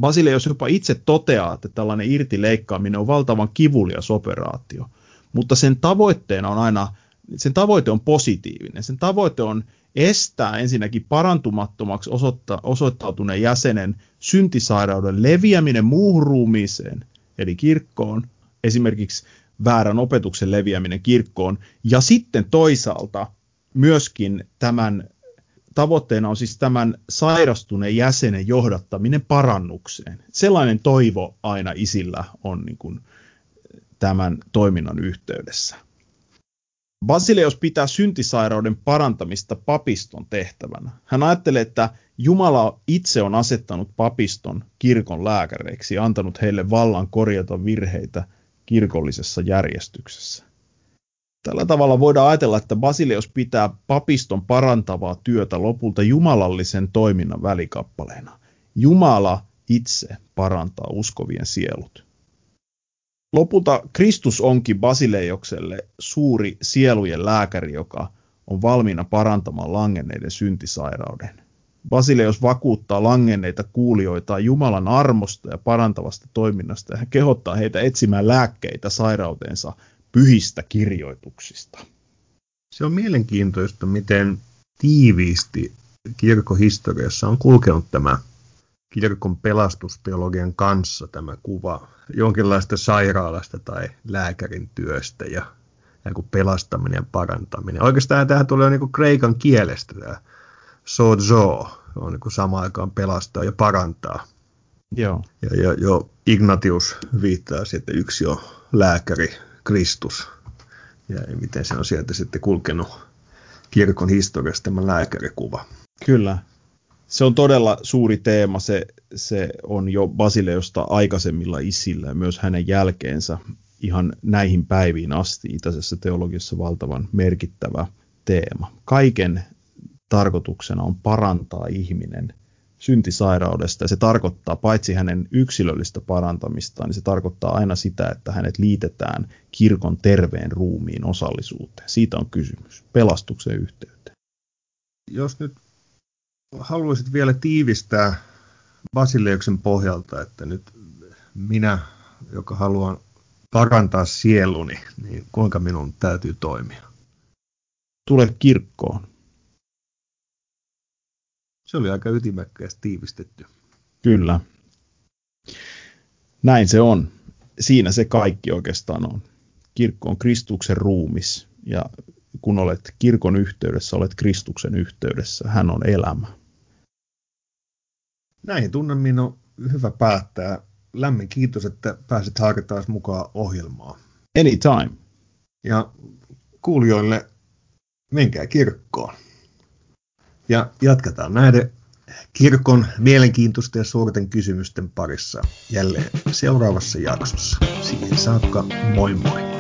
Basile, jos jopa itse toteaa, että tällainen irtileikkaaminen on valtavan kivulias operaatio, mutta sen tavoitteena on aina, sen tavoite on positiivinen. Sen tavoite on estää ensinnäkin parantumattomaksi osoitta, osoittautuneen jäsenen syntisairauden leviäminen muuhun ruumiiseen, eli kirkkoon, esimerkiksi väärän opetuksen leviäminen kirkkoon, ja sitten toisaalta myöskin tämän tavoitteena on siis tämän sairastuneen jäsenen johdattaminen parannukseen. Sellainen toivo aina isillä on niin kuin tämän toiminnan yhteydessä. Basileus pitää syntisairauden parantamista papiston tehtävänä. Hän ajattelee, että Jumala itse on asettanut papiston kirkon lääkäreiksi ja antanut heille vallan korjata virheitä kirkollisessa järjestyksessä. Tällä tavalla voidaan ajatella, että Basileus pitää papiston parantavaa työtä lopulta jumalallisen toiminnan välikappaleena. Jumala itse parantaa uskovien sielut. Lopulta Kristus onkin Basileijokselle suuri sielujen lääkäri, joka on valmiina parantamaan langenneiden syntisairauden. Basileus vakuuttaa langenneita kuulijoita Jumalan armosta ja parantavasta toiminnasta ja hän kehottaa heitä etsimään lääkkeitä sairautensa pyhistä kirjoituksista. Se on mielenkiintoista, miten tiiviisti kirkkohistoriassa on kulkenut tämä kirkon pelastusteologian kanssa tämä kuva jonkinlaista sairaalasta tai lääkärin työstä ja joku pelastaminen ja parantaminen. Oikeastaan tähän tulee niin kuin kreikan kielestä tämä sozo, on niin kuin samaan aikaan pelastaa ja parantaa. Joo. Ja, ja jo Ignatius viittaa siihen, että yksi on lääkäri, Kristus. Ja miten se on sieltä sitten kulkenut kirkon historiasta tämä lääkärikuva. Kyllä. Se on todella suuri teema. Se, se on jo Basileosta aikaisemmilla isillä ja myös hänen jälkeensä ihan näihin päiviin asti itäisessä teologiassa valtavan merkittävä teema. Kaiken tarkoituksena on parantaa ihminen – syntisairaudesta. Ja se tarkoittaa paitsi hänen yksilöllistä parantamistaan, niin se tarkoittaa aina sitä, että hänet liitetään kirkon terveen ruumiin osallisuuteen. Siitä on kysymys, pelastuksen yhteyteen. Jos nyt haluaisit vielä tiivistää Basileuksen pohjalta, että nyt minä, joka haluan parantaa sieluni, niin kuinka minun täytyy toimia? Tule kirkkoon. Se oli aika ytimäkkäästi tiivistetty. Kyllä. Näin se on. Siinä se kaikki oikeastaan on. kirkko on Kristuksen ruumis ja kun olet kirkon yhteydessä, olet Kristuksen yhteydessä. Hän on elämä. Näihin tunnelmiin on hyvä päättää. Lämmin kiitos, että pääsit harkitaan mukaan ohjelmaa. Anytime. Ja kuulijoille menkää kirkkoon. Ja jatketaan näiden kirkon mielenkiintoisten ja suurten kysymysten parissa jälleen seuraavassa jaksossa. Siihen saakka moi moi!